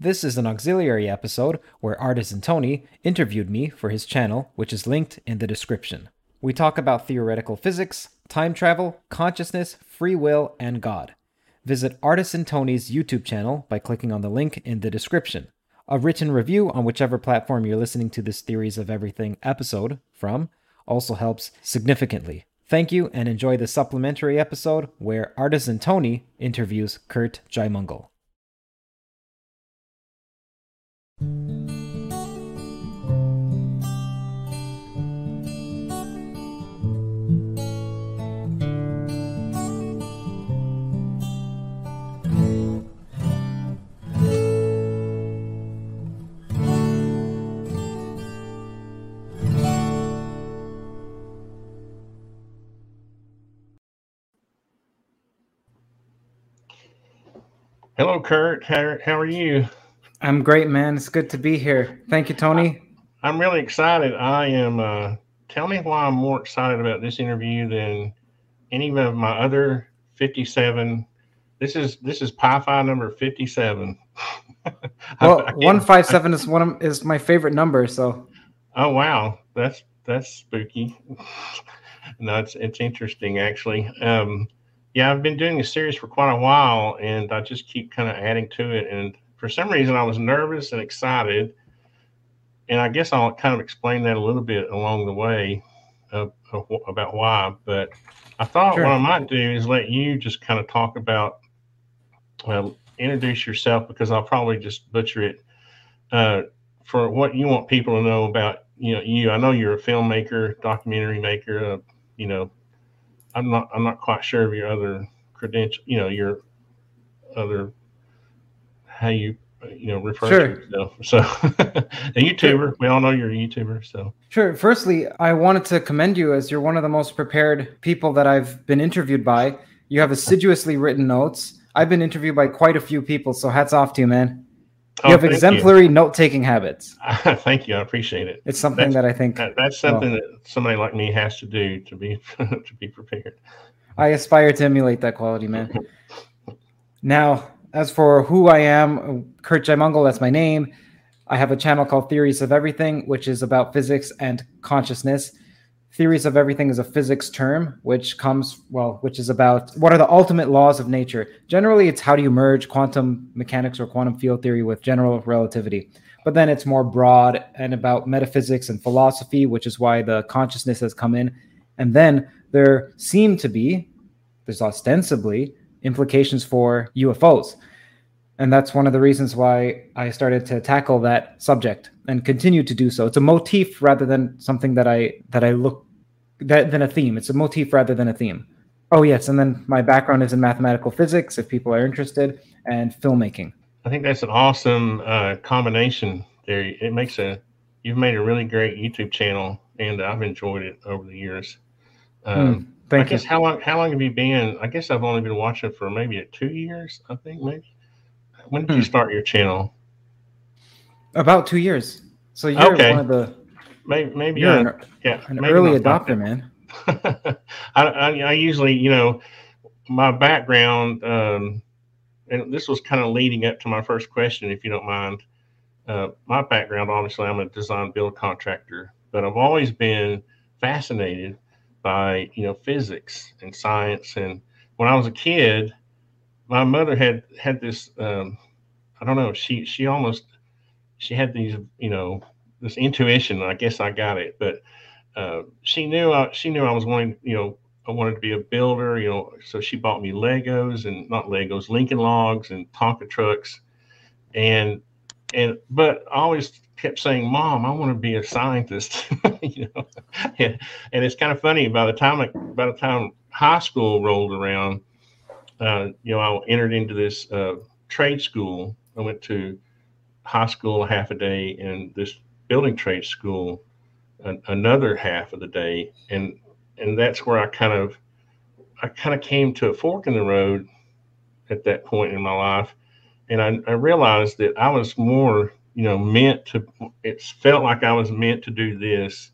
This is an auxiliary episode where Artisan Tony interviewed me for his channel, which is linked in the description. We talk about theoretical physics, time travel, consciousness, free will, and God. Visit Artisan Tony's YouTube channel by clicking on the link in the description. A written review on whichever platform you're listening to this Theories of Everything episode from also helps significantly. Thank you and enjoy the supplementary episode where Artisan Tony interviews Curt Jaimungal. Hello, Curt. How, how are you? I'm great, man. It's good to be here. Thank you, Tony. I'm really excited. I am. Uh, tell me why I'm more excited about this interview than any of my other 57. This is this is Pi Phi number 57. well, 157 is one of, is my favorite number. So. Oh wow, that's that's spooky. no, it's it's interesting actually. Um, yeah, I've been doing a series for quite a while, and I just keep kind of adding to it and for some reason I was nervous and excited. And I guess I'll kind of explain that a little bit along the way of, of, about why. But I thought sure. what I might do is let you just kind of talk about, well, introduce yourself because I'll probably just butcher it uh, for what you want people to know about you know you. I know you're a filmmaker, documentary maker. Uh, you know, I'm not I'm not quite sure of your other credential. You know, your other how you you know refer sure. to yourself. So a YouTuber, we all know you're a YouTuber. So sure. Firstly, I wanted to commend you as you're one of the most prepared people that I've been interviewed by. You have assiduously written notes. I've been interviewed by quite a few people, so hats off to you, man. You oh, have exemplary note taking habits. thank you. I appreciate it. It's something that's, that I think that, that's something well, that somebody like me has to do to be to be prepared. I aspire to emulate that quality, man. now, as for who I am, Curt Jaimungal, that's my name. I have a channel called Theories of Everything, which is about physics and consciousness. Theories of Everything is a physics term, which comes, well, which is about what are the ultimate laws of nature. Generally, it's how do you merge quantum mechanics or quantum field theory with general relativity. But then it's more broad and about metaphysics and philosophy, which is why the consciousness has come in. And then there seem to be, there's ostensibly implications for UFOs. And that's one of the reasons why I started to tackle that subject and continue to do so. It's a motif rather than something that I that I look that than a theme. It's a motif rather than a theme. Oh yes, and then my background is in mathematical physics, if people are interested, and filmmaking. I think that's an awesome uh, combination there. It makes a you've made a really great YouTube channel, and I've enjoyed it over the years. Um, mm. Thank I guess you. how long how long have you been? I guess I've only been watching for maybe two years. I think maybe. When did hmm. you start your channel? About two years. So you're okay. one of the maybe maybe you're an, yeah an early adopter, man. I, I, I usually you know my background, um, and this was kind of leading up to my first question, if you don't mind. Uh, my background, obviously, I'm a design build contractor, but I've always been fascinated by you know physics and science. And when I was a kid, my mother had had this. Um, I don't know. She she almost she had these you know this intuition. I guess I got it, but uh, she knew I, she knew I was wanting you know I wanted to be a builder, you know, so she bought me Legos and not Legos, Lincoln Logs and Tonka trucks, and and but I always kept saying, "Mom, I want to be a scientist," you know, and, and, it's kind of funny. By the time by the time high school rolled around, uh, you know, I entered into this uh, trade school. I went to high school half a day and this building trade school an, another half of the day, and and that's where I kind of I kind of came to a fork in the road at that point in my life, and I, I realized that I was more you know meant to. It felt like I was meant to do this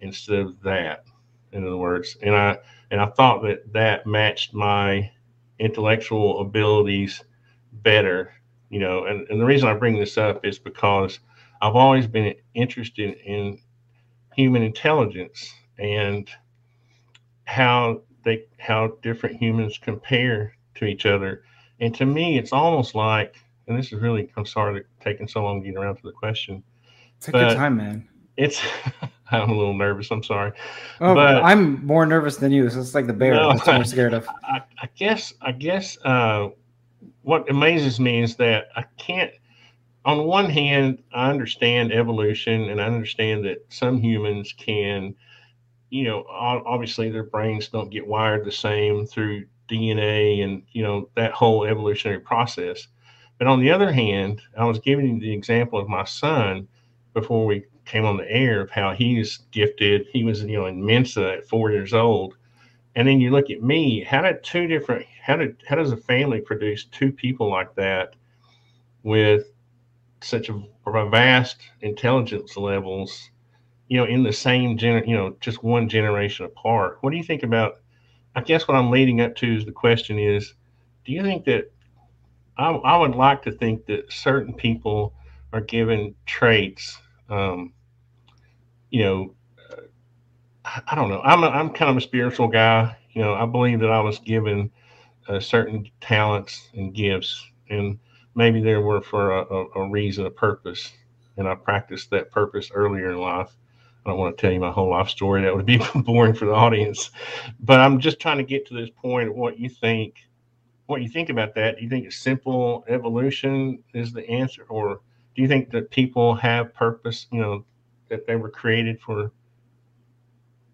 instead of that. In other words, and I and I thought that that matched my intellectual abilities better you know and, and the reason i bring this up is because i've always been interested in human intelligence and how they how different humans compare to each other. And to me, it's almost like, and this is really, I'm sorry to taking so long getting around to the question. Take your time, man. It's, I'm a little nervous. I'm sorry. Oh, but I'm more nervous than you. So it's like the bear. No, that's what I'm scared of. I, I guess, I guess, uh, what amazes me is that I can't, on one hand, I understand evolution and I understand that some humans can you know, obviously their brains don't get wired the same through DNA and, you know, that whole evolutionary process. But on the other hand, I was giving you the example of my son before we came on the air of how he's gifted. He was, you know, in Mensa at four years old. And then you look at me, how did two different, how did, how does a family produce two people like that with such a, a vast intelligence levels you know, in the same gener, you know, just one generation apart. What do you think about? I guess what I'm leading up to is the question is, do you think that I, I would like to think that certain people are given traits, um, you know, I, I don't know. I'm a, I'm kind of a spiritual guy. You know, I believe that I was given uh, certain talents and gifts, and maybe they were for a, a, a reason, a purpose, and I practiced that purpose earlier in life. I don't want to tell you my whole life story. That would be boring for the audience. But I'm just trying to get to this point of what you think, what you think about that. Do you think simple evolution is the answer, or do you think that people have purpose? You know, that they were created for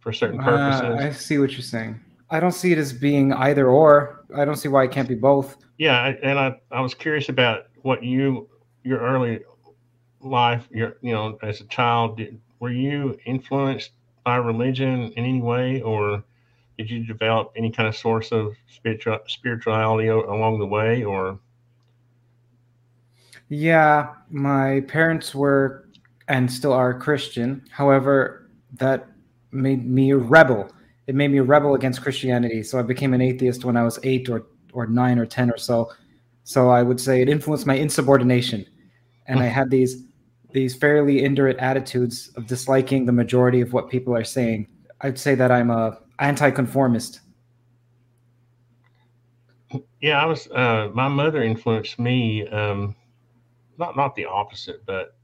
for certain purposes. Uh, I see what you're saying. I don't see it as being either or. I don't see why it can't be both. Yeah, and I I was curious about what you your early life, your you know, as a child did were you influenced by religion in any way, or did you develop any kind of source of spiritual spirituality along the way, or? Yeah, my parents were and still are Christian. However, that made me a rebel. It made me a rebel against Christianity. So I became an atheist when I was eight or or nine or ten or so. So I would say it influenced my insubordination, and I had these these fairly indolent attitudes of disliking the majority of what people are saying. I'd say that I'm a anti-conformist. Yeah, I was. Uh, my mother influenced me. Um, not not the opposite, but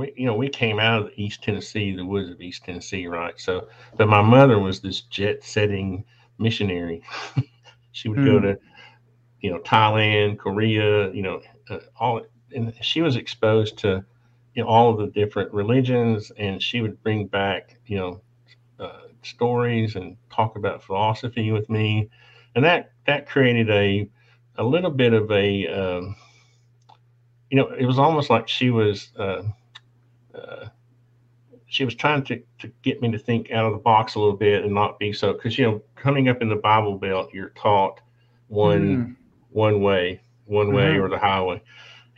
we, you know, we came out of East Tennessee, the woods of East Tennessee, right? So, but my mother was this jet-setting missionary. she would mm. go hmm. to, you know, Thailand, Korea, you know, uh, all, and she was exposed to you know, all of the different religions, and she would bring back, you know, uh, stories and talk about philosophy with me, and that that created a a little bit of a, um, you know, it was almost like she was. Uh, uh, she was trying to, to get me to think out of the box a little bit and not be so because you know coming up in the bible belt you're taught one mm. one way one way mm-hmm. or the highway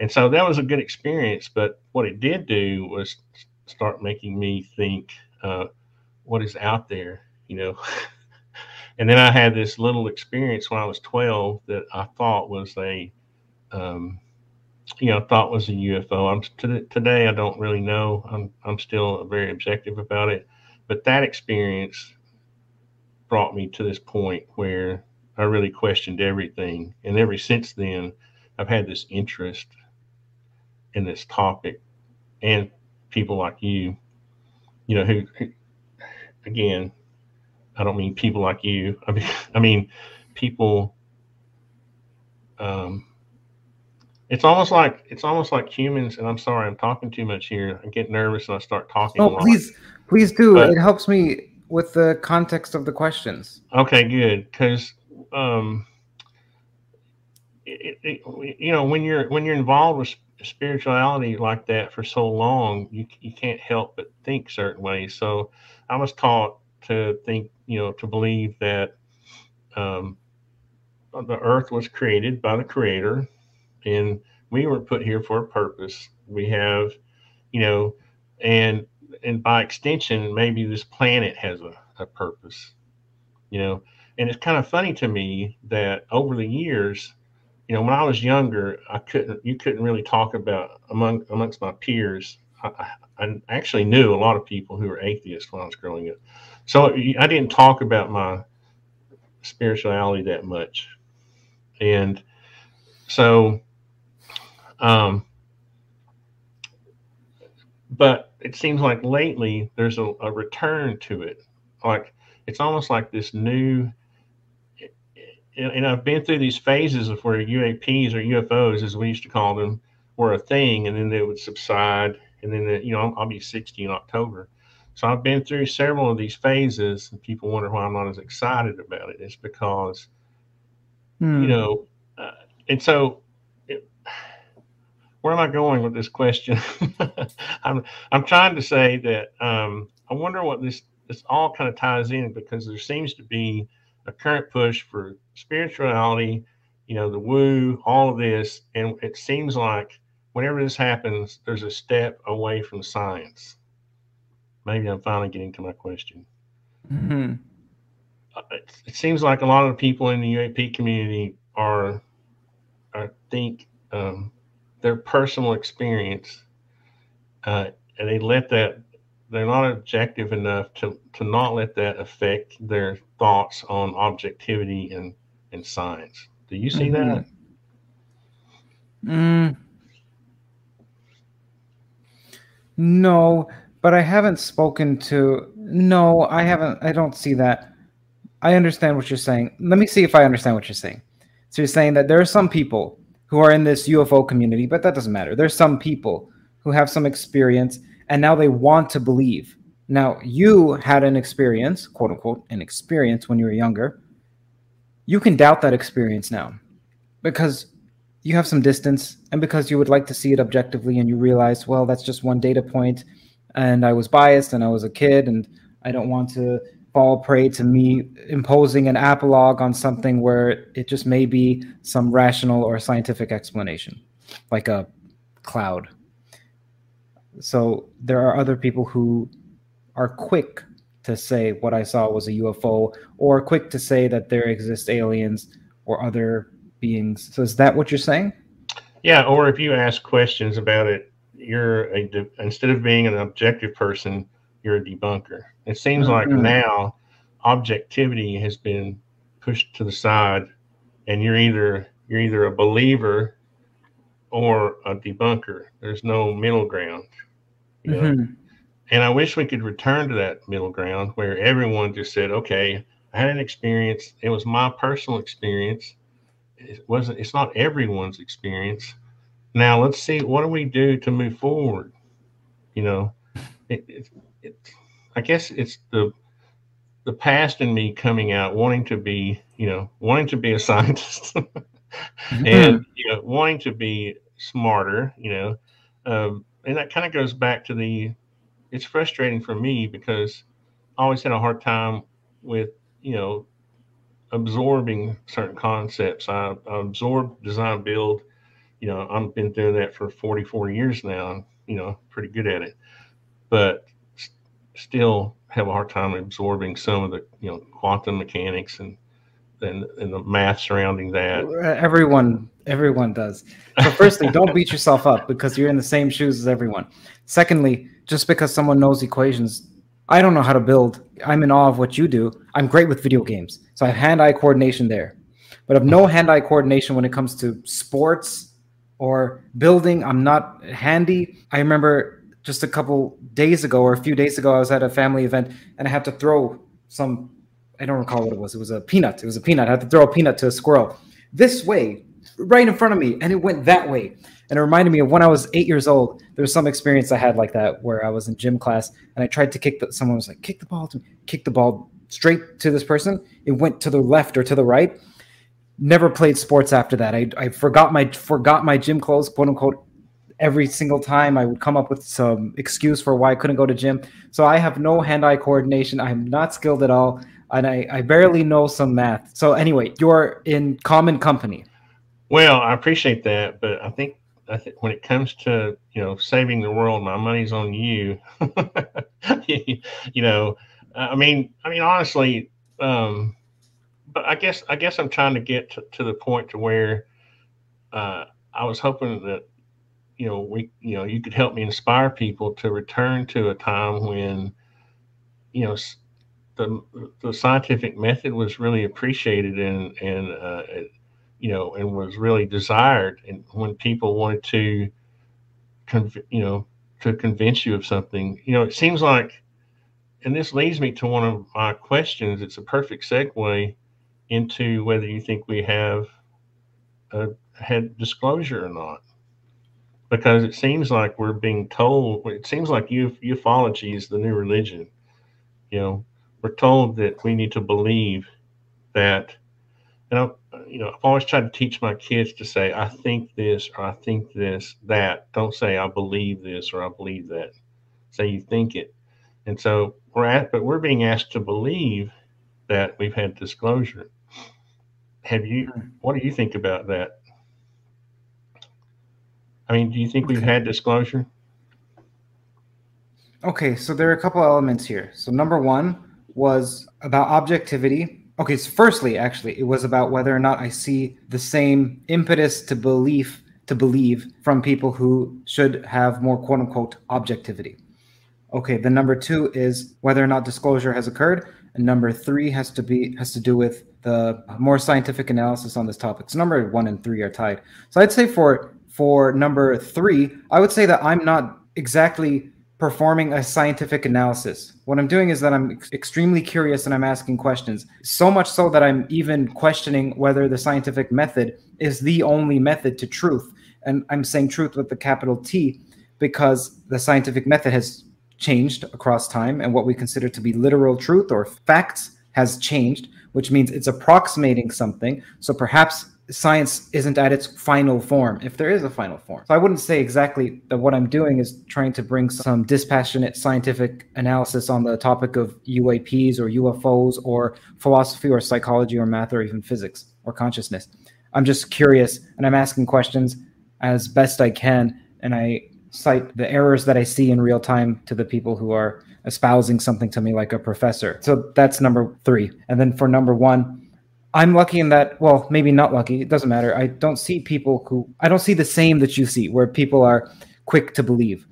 and so that was a good experience. But what it did do was start making me think, uh, what is out there, you know? and then I had this little experience when I was 12 that I thought was a, um, you know, thought was a UFO. I'm today I don't really know. I'm I'm still very objective about it, but that experience brought me to this point where I really questioned everything, and ever since then, I've had this interest in this topic, and people like you, you know, who, who again, I don't mean people like you. I mean, I mean people. Um, it's almost like it's almost like humans. And I'm sorry, I'm talking too much here. I get nervous and I start talking. Oh, please, please do. But, it helps me with the context of the questions. Okay, good. Because um, it, it, you know, when you're when you're involved with spirituality like that for so long, you you can't help but think certain ways. So I was taught to think, you know, to believe that um, the earth was created by the creator and we were put here for a purpose. We have, you know, and and by extension, maybe this planet has a, a purpose, you know. And it's kind of funny to me that over the years, you know, when I was younger, I couldn't, you couldn't really talk about among amongst my peers. I, I actually knew a lot of people who were atheists when I was growing up, so I didn't talk about my spirituality that much, and so, um, but it seems like lately there's a, a return to it, like it's almost like this new and I've been through these phases of where UAPs or UFOs, as we used to call them, were a thing, and then they would subside, and then the, you know I'll be 60 in October, so I've been through several of these phases, and people wonder why I'm not as excited about it. It's because, hmm. you know, uh, and so. Where am I going with this question? I'm I'm trying to say that um, I wonder what this this all kind of ties in because there seems to be a current push for spirituality, you know, the woo, all of this. And it seems like whenever this happens, there's a step away from science. Maybe I'm finally getting to my question. Mm-hmm. Uh, it, it, seems like a lot of the people in the UAP community are, I think, um, their personal experience, uh, and they let that they're not objective enough to to not let that affect their thoughts on objectivity and and science. Do you see mm-hmm. that? Mm. No, but I haven't spoken to. No, I haven't. I don't see that. I understand what you're saying. Let me see if I understand what you're saying. So you're saying that there are some people who are in this UFO community, but that doesn't matter. There's some people who have some experience and now they want to believe. Now, you had an experience, quote unquote, an experience when you were younger. You can doubt that experience now because you have some distance and because you would like to see it objectively and you realize, well, that's just one data point and I was biased and I was a kid and I don't want to fall prey to me imposing an apologue on something where it just may be some rational or scientific explanation, like a cloud so there are other people who are quick to say what I saw was a UFO, or quick to say that there exist aliens or other beings. So is that what you're saying? Yeah, or if you ask questions about it, you're a instead of being an objective person, you're a debunker. It seems mm-hmm. like now objectivity has been pushed to the side, and you're either you're either a believer or a debunker. There's no middle ground. You know? mm-hmm. And I wish we could return to that middle ground where everyone just said, okay, I had an experience. It was my personal experience. It wasn't, it's not everyone's experience. Now let's see, what do we do to move forward? You know, it, it, it I guess it's the, the past in me coming out, wanting to be, you know, wanting to be a scientist mm-hmm. and, you know, wanting to be smarter, you know, um, and that kind of goes back to the it's frustrating for me because I always had a hard time with, you know, absorbing certain concepts. I, I absorb, design, build. You know, I've been doing that for 44 years now. I'm, you know, pretty good at it. But still have a hard time absorbing some of the you know quantum mechanics and and, and the math surrounding that. Everyone, everyone does. So, firstly, don't beat yourself up because you're in the same shoes as everyone. Secondly, just because someone knows equations, I don't know how to build. I'm in awe of what you do. I'm great with video games, so I have hand-eye coordination there, but I have no hand-eye coordination when it comes to sports or building. I'm not handy. I remember just a couple days ago or a few days ago, I was at a family event and I had to throw some, I don't recall what it was. It was a peanut. It was a peanut. I had to throw a peanut to a squirrel this way, right in front of me, and it went that way. And it reminded me of when I was eight years old. There was some experience I had like that where I was in gym class and I tried to kick the, someone was like, kick the ball to me, kick the ball straight to this person. It went to the left or to the right. Never played sports after that. I, I forgot my forgot my gym clothes, quote unquote, every single time I would come up with some excuse for why I couldn't go to gym. So I have no hand-eye coordination. I'm not skilled at all, and I, I barely know some math. So anyway, you're in common company. Well, I appreciate that, but I think I when it comes to you know saving the world, my money's on you. you know, I mean, I mean honestly, um, but I guess I guess I'm trying to get to, to the point to where uh, I was hoping that you know we you know you could help me inspire people to return to a time when you know the the scientific method was really appreciated and and uh, you know and was really desired. And when people wanted to conv- you know to convince you of something you know it seems like and this leads me to one of my questions. It's a perfect segue into whether you think we have uh, had disclosure or not because it seems like we're being told it seems like ufology is the new religion you know we're told that we need to believe that you know you know i've always tried to teach my kids to say i think this or i think this that. Don't say i believe this or i believe that. Say you think it. And so we're at but we're being asked to believe that we've had disclosure. Have you hmm. what do you think about that I mean, do you think we've had disclosure? Okay, so there are a couple elements here. So number one was about objectivity. Okay, so firstly, actually, it was about whether or not I see the same impetus to belief to believe from people who should have more quote unquote objectivity. Okay, the number two is whether or not disclosure has occurred. And number three has to be has to do with the more scientific analysis on this topic. So number one and three are tied. So I'd say for for number three, I would say that I'm not exactly performing a scientific analysis. What I'm doing is that I'm extremely curious and I'm asking questions. So much so that I'm even questioning whether the scientific method is the only method to truth. And I'm saying truth with the capital T because the scientific method has changed across time and what we consider to be literal truth or facts has changed, which means it's approximating something. So perhaps science isn't at its final form, if there is a final form. So I wouldn't say exactly that what I'm doing is trying to bring some dispassionate scientific analysis on the topic of UAPs or UFOs or philosophy or psychology or math or even physics or consciousness. I'm just curious and I'm asking questions as best I can. And I cite the errors that I see in real time to the people who are espousing something to me like a professor. So that's number three. And then for number one, I'm lucky in that, well, maybe not lucky. It doesn't matter. I don't see people who, I don't see the same that you see, where people are quick to believe.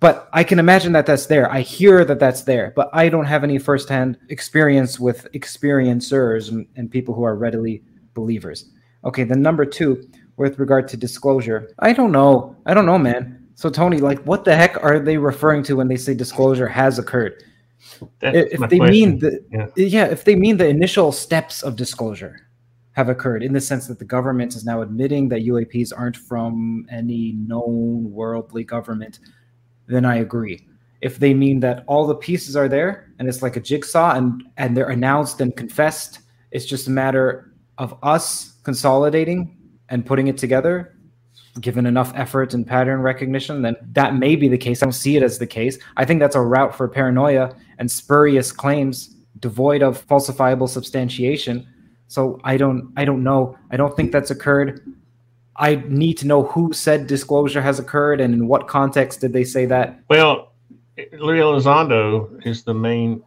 But I can imagine that that's there. I hear that that's there, but I don't have any firsthand experience with experiencers and, and people who are readily believers. Okay, then number two, with regard to disclosure, I don't know. I don't know, man. So, Tony, like, what the heck are they referring to when they say disclosure has occurred? That's if they question. mean the yeah. yeah, if they mean the initial steps of disclosure have occurred in the sense that the government is now admitting that UAPs aren't from any known worldly government, then I agree. If they mean that all the pieces are there and it's like a jigsaw and and they're announced and confessed, it's just a matter of us consolidating and putting it together given enough effort and pattern recognition, then that may be the case. I don't see it as the case. I think that's a route for paranoia and spurious claims devoid of falsifiable substantiation. So I don't I don't know. I don't think that's occurred. I need to know who said disclosure has occurred and in what context did they say that. Well, Elizondo is the main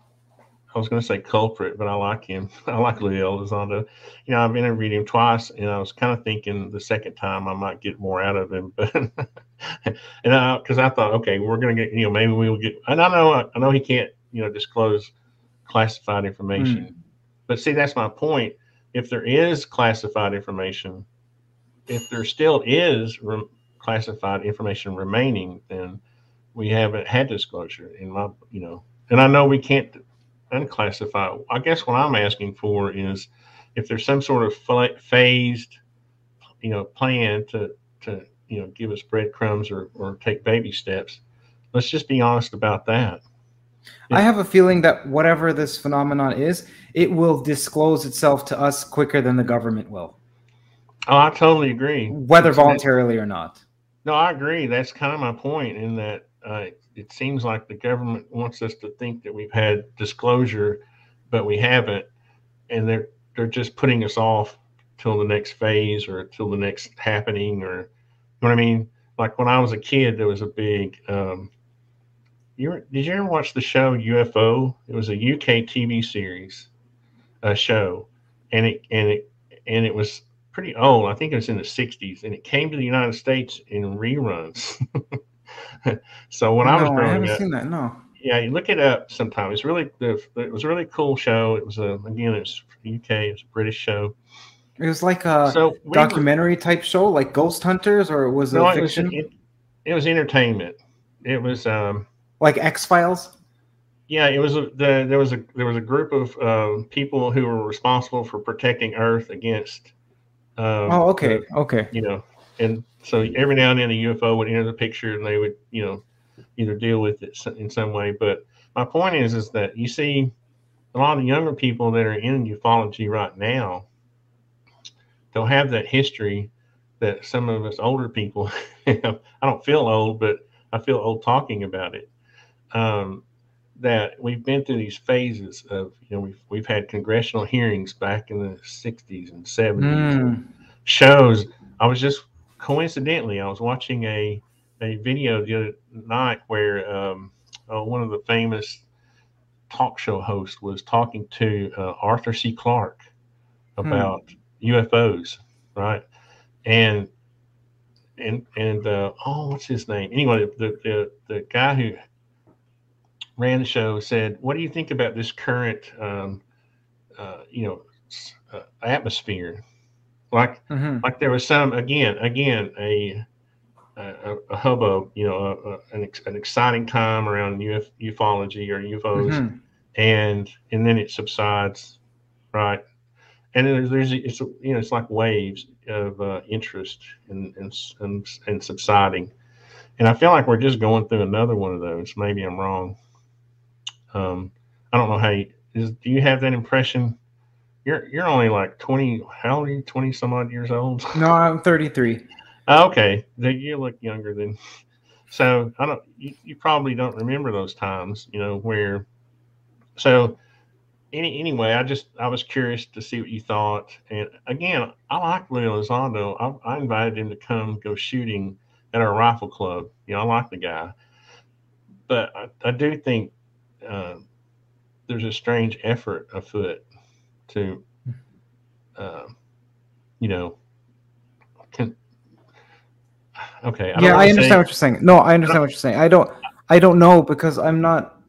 I was going to say culprit, but I like him. I like Lou Elizondo. You know, I've interviewed him twice, and I was kind of thinking the second time I might get more out of him, but and I because I thought, okay, we're going to get, you know, maybe we'll get. And I know, I know he can't, you know, disclose classified information, mm. but see, that's my point. If there is classified information, if there still is re- classified information remaining, then we haven't had disclosure in my, you know, and I know we can't unclassified. I guess what I'm asking for is if there's some sort of phased, you know, plan to to you know give us breadcrumbs or or take baby steps. Let's just be honest about that. I have a feeling that whatever this phenomenon is, it will disclose itself to us quicker than the government will. Oh, I totally agree. Whether voluntarily or not. No, I agree. That's kind of my point in that uh, it seems like the government wants us to think that we've had disclosure, but we haven't, and they're they're just putting us off till the next phase or till the next happening, or you know what I mean. Like when I was a kid, there was a big. Um, you did you ever watch the show UFO? It was a UK TV series, a show, and it and it and it was pretty old. I think it was in the '60s, and it came to the United States in reruns. so when no, I was growing I haven't up, seen that. No. Yeah, you look it up sometime. It's really it was a really cool show. It was a again it was UK. It was a British show. It was like a so documentary were, type show, like Ghost Hunters, or was it no, fiction? It was, it, it was entertainment. It was um like X Files. Yeah, it was a, the there was a there was a group of uh, people who were responsible for protecting Earth against. Um, oh, okay, the, okay. You know, and so every now and then a UFO would enter the picture, and they would, you know, either deal with it in some way. But my point is, is that you see a lot of younger people that are in ufology right now don't have that history that some of us older people have. I don't feel old, but I feel old talking about it. Um, that we've been through these phases of, you know, we've we've had congressional hearings back in the '60s and '70s. Mm. Shows. I was just coincidentally, I was watching a a video the other night where um, uh, one of the famous talk show hosts was talking to uh, Arthur C. Clarke about hmm. UFOs, right? And and and uh, oh, what's his name? Anyway, the, the the guy who ran the show said, "What do you think about this current, um, uh, you know, uh, atmosphere like mm-hmm. like there was some again again a a, a hubbub, you know, a, a, an, ex, an exciting time around Uf, ufology or UFOs, mm-hmm. and and then it subsides, right? And there's, there's it's you know it's like waves of uh, interest and, and and and subsiding, and I feel like we're just going through another one of those. Maybe I'm wrong. Um, I don't know how you is. Do you have that impression? You're you're only like twenty. How old are you? Twenty some odd years old. No, I'm thirty three. okay, then you look younger than. So I don't. You, you probably don't remember those times, you know, where. So, any anyway, I just I was curious to see what you thought, and again, I like Leo Elizondo. I, I invited him to come go shooting at our rifle club. You know, I like the guy, but I, I do think uh, there's a strange effort afoot to, uh, you know, can, okay. I yeah, I understand say, what you're saying. No, I understand what you're saying. I don't, I don't know because I'm not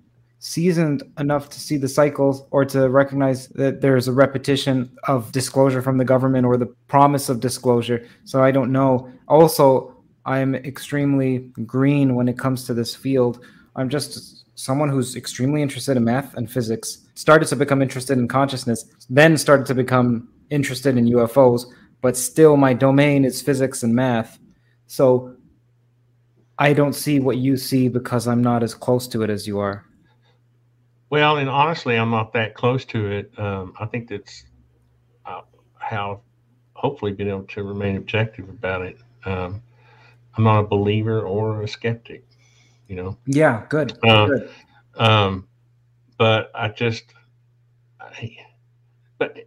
seasoned enough to see the cycles or to recognize that there's a repetition of disclosure from the government or the promise of disclosure. So I don't know. Also, I'm extremely green when it comes to this field. I'm just someone who's extremely interested in math and physics started to become interested in consciousness, then started to become interested in UFOs, but still my domain is physics and math. So I don't see what you see because I'm not as close to it as you are. Well, and honestly, I'm not that close to it. Um, I think that's uh, how hopefully been able to remain objective about it. Um, I'm not a believer or a skeptic you know. Yeah, good. Uh, good. Um, but I just, I, but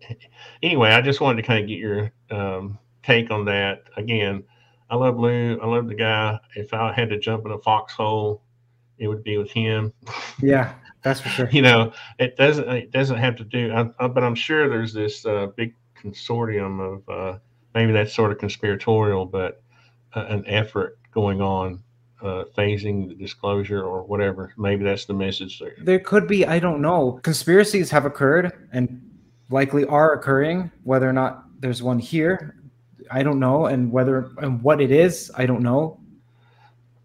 anyway, I just wanted to kind of get your um, take on that. Again, I love Lou. I love the guy. If I had to jump in a foxhole it would be with him. Yeah, that's for sure. you know, it doesn't it doesn't have to do. I, I, but I'm sure there's this uh, big consortium of uh, maybe that's sort of conspiratorial, but uh, an effort going on uh, phasing the disclosure or whatever. Maybe that's the message there. There could be, I don't know. Conspiracies have occurred and likely are occurring. Whether or not there's one here, I don't know, and whether and what it is, I don't know.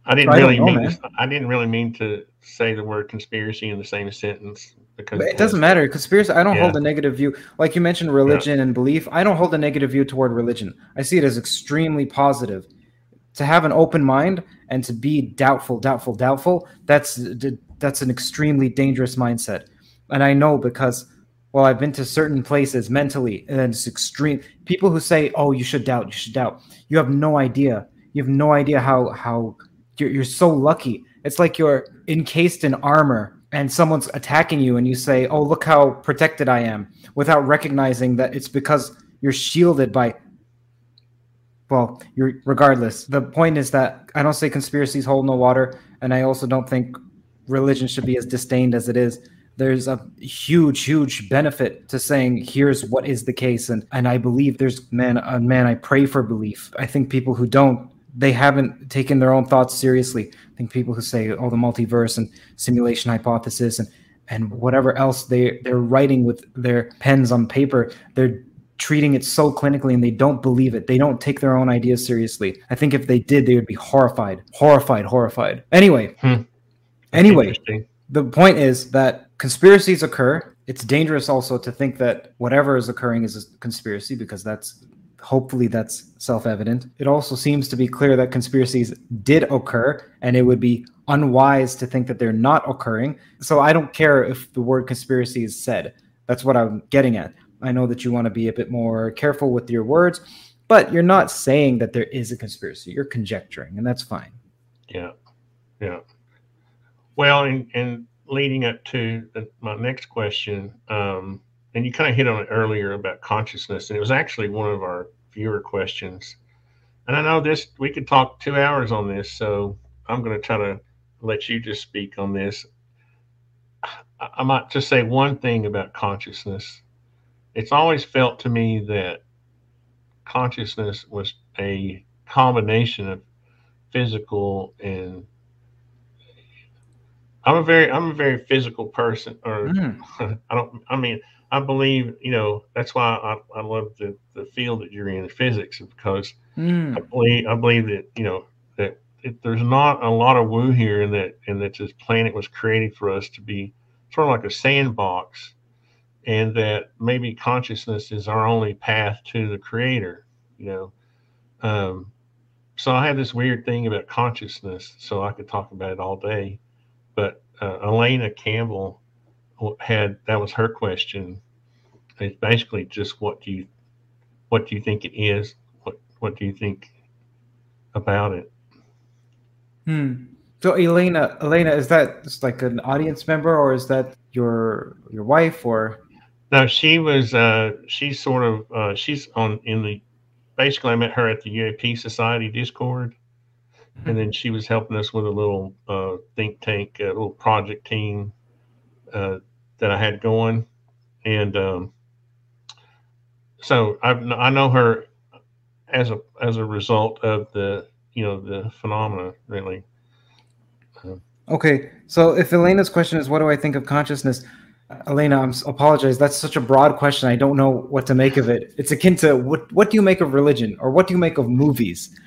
I didn't really know, mean. To, I didn't really mean to say the word conspiracy in the same sentence because it doesn't matter. Conspiracy. I don't yeah. hold a negative view. Like you mentioned, religion yeah. and belief. I don't hold a negative view toward religion. I see it as extremely positive. To have an open mind and to be doubtful, doubtful, doubtful. That's that's an extremely dangerous mindset. And I know because well, I've been to certain places mentally, and it's extreme. People who say, "Oh, you should doubt, you should doubt," you have no idea. You have no idea how how you're, you're so lucky. It's like you're encased in armor and someone's attacking you and you say, "Oh, look how protected I am," without recognizing that it's because you're shielded by well, you're regardless. The point is that I don't say conspiracies hold no water, and I also don't think religion should be as disdained as it is. There's a huge, huge benefit to saying here's what is the case, and and I believe there's man, uh, man, I pray for belief. I think people who don't they haven't taken their own thoughts seriously. I think people who say, "Oh, the multiverse and simulation hypothesis and and whatever else they they're writing with their pens on paper, they're treating it so clinically and they don't believe it. They don't take their own ideas seriously. I think if they did, they would be horrified, horrified, horrified. Anyway, hmm. anyway, the point is that conspiracies occur. It's dangerous also to think that whatever is occurring is a conspiracy because that's hopefully that's self-evident. It also seems to be clear that conspiracies did occur and it would be unwise to think that they're not occurring. So I don't care if the word conspiracy is said. That's what I'm getting at. I know that you want to be a bit more careful with your words, but you're not saying that there is a conspiracy. You're conjecturing, and that's fine. Yeah. Yeah. Well, and, and leading up to the, my next question, um, and you kind of hit on it earlier about consciousness, and it was actually one of our viewer questions. And I know this, we could talk two hours on this, so I'm going to try to let you just speak on this. I, I might just say one thing about consciousness. It's always felt to me that consciousness was a combination of physical and I'm a very I'm a very physical person or mm. I don't I mean I believe, you know, that's why I, I love the, the field that you're in, physics, because mm. I believe I believe that you know that it, there's not a lot of woo here, and that and that this planet was created for us to be sort of like a sandbox, and that maybe consciousness is our only path to the Creator. You know, um, so I have this weird thing about consciousness, so I could talk about it all day, but uh, Elena Campbell had that was her question. It's basically just what do you what do you think it is? What what do you think about it? Hmm. So Elena, Elena, is that like an audience member, or is that your your wife, or? No, she was. Uh, she's sort of. Uh, she's on in the. Basically, I met her at the UAP Society Discord, mm-hmm. and then she was helping us with a little uh, think tank, a little project team uh, that I had going, and um, so I I know her as a as a result of the you know the phenomena really. Okay, so if Elena's question is what do I think of consciousness, Elena, I'm apologize. That's such a broad question. I don't know what to make of it. It's akin to what what do you make of religion or what do you make of movies?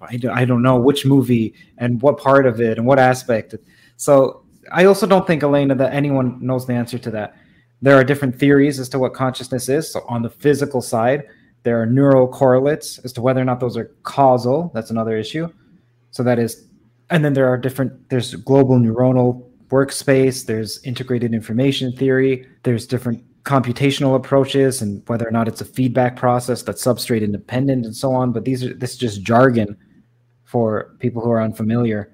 I don't, I don't know which movie and what part of it and what aspect. So I also don't think, Elena, that anyone knows the answer to that. There are different theories as to what consciousness is. So, on the physical side, there are neural correlates as to whether or not those are causal. That's another issue. So, that is, and then there are different, there's global neuronal workspace, there's integrated information theory, there's different computational approaches and whether or not it's a feedback process that's substrate independent and so on. But these are, this is just jargon for people who are unfamiliar.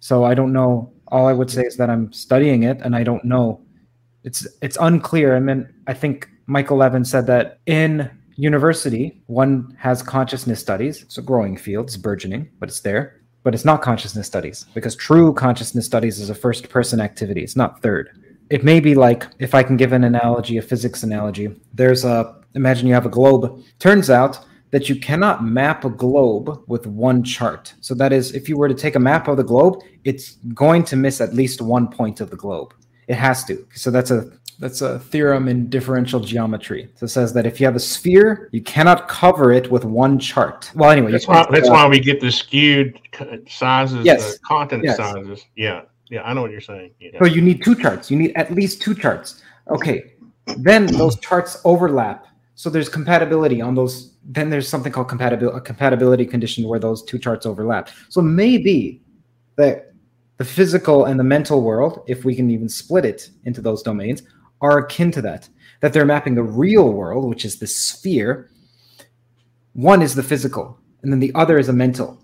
So, I don't know all I would say is that I'm studying it and I don't know. It's it's unclear. I mean, I think Michael Levin said that in university, one has consciousness studies. It's a growing field, it's burgeoning, but it's there. But it's not consciousness studies because true consciousness studies is a first person activity. It's not third. It may be like, if I can give an analogy, a physics analogy, there's a, imagine you have a globe. Turns out that you cannot map a globe with one chart. So that is, if you were to take a map of the globe, it's going to miss at least one point of the globe. It has to. So that's a that's a theorem in differential geometry. So it says that if you have a sphere, you cannot cover it with one chart. Well, anyway, that's why that's uh, why we get the skewed sizes, yes. content yes. sizes. Yeah, yeah, I know what you're saying. Yeah. So you need two charts. You need at least two charts. Okay, then those charts overlap. So there's compatibility on those. Then there's something called compatibility, a compatibility condition where those two charts overlap. So maybe that the physical and the mental world, if we can even split it into those domains, are akin to that. That they're mapping the real world, which is the sphere. One is the physical, and then the other is a mental.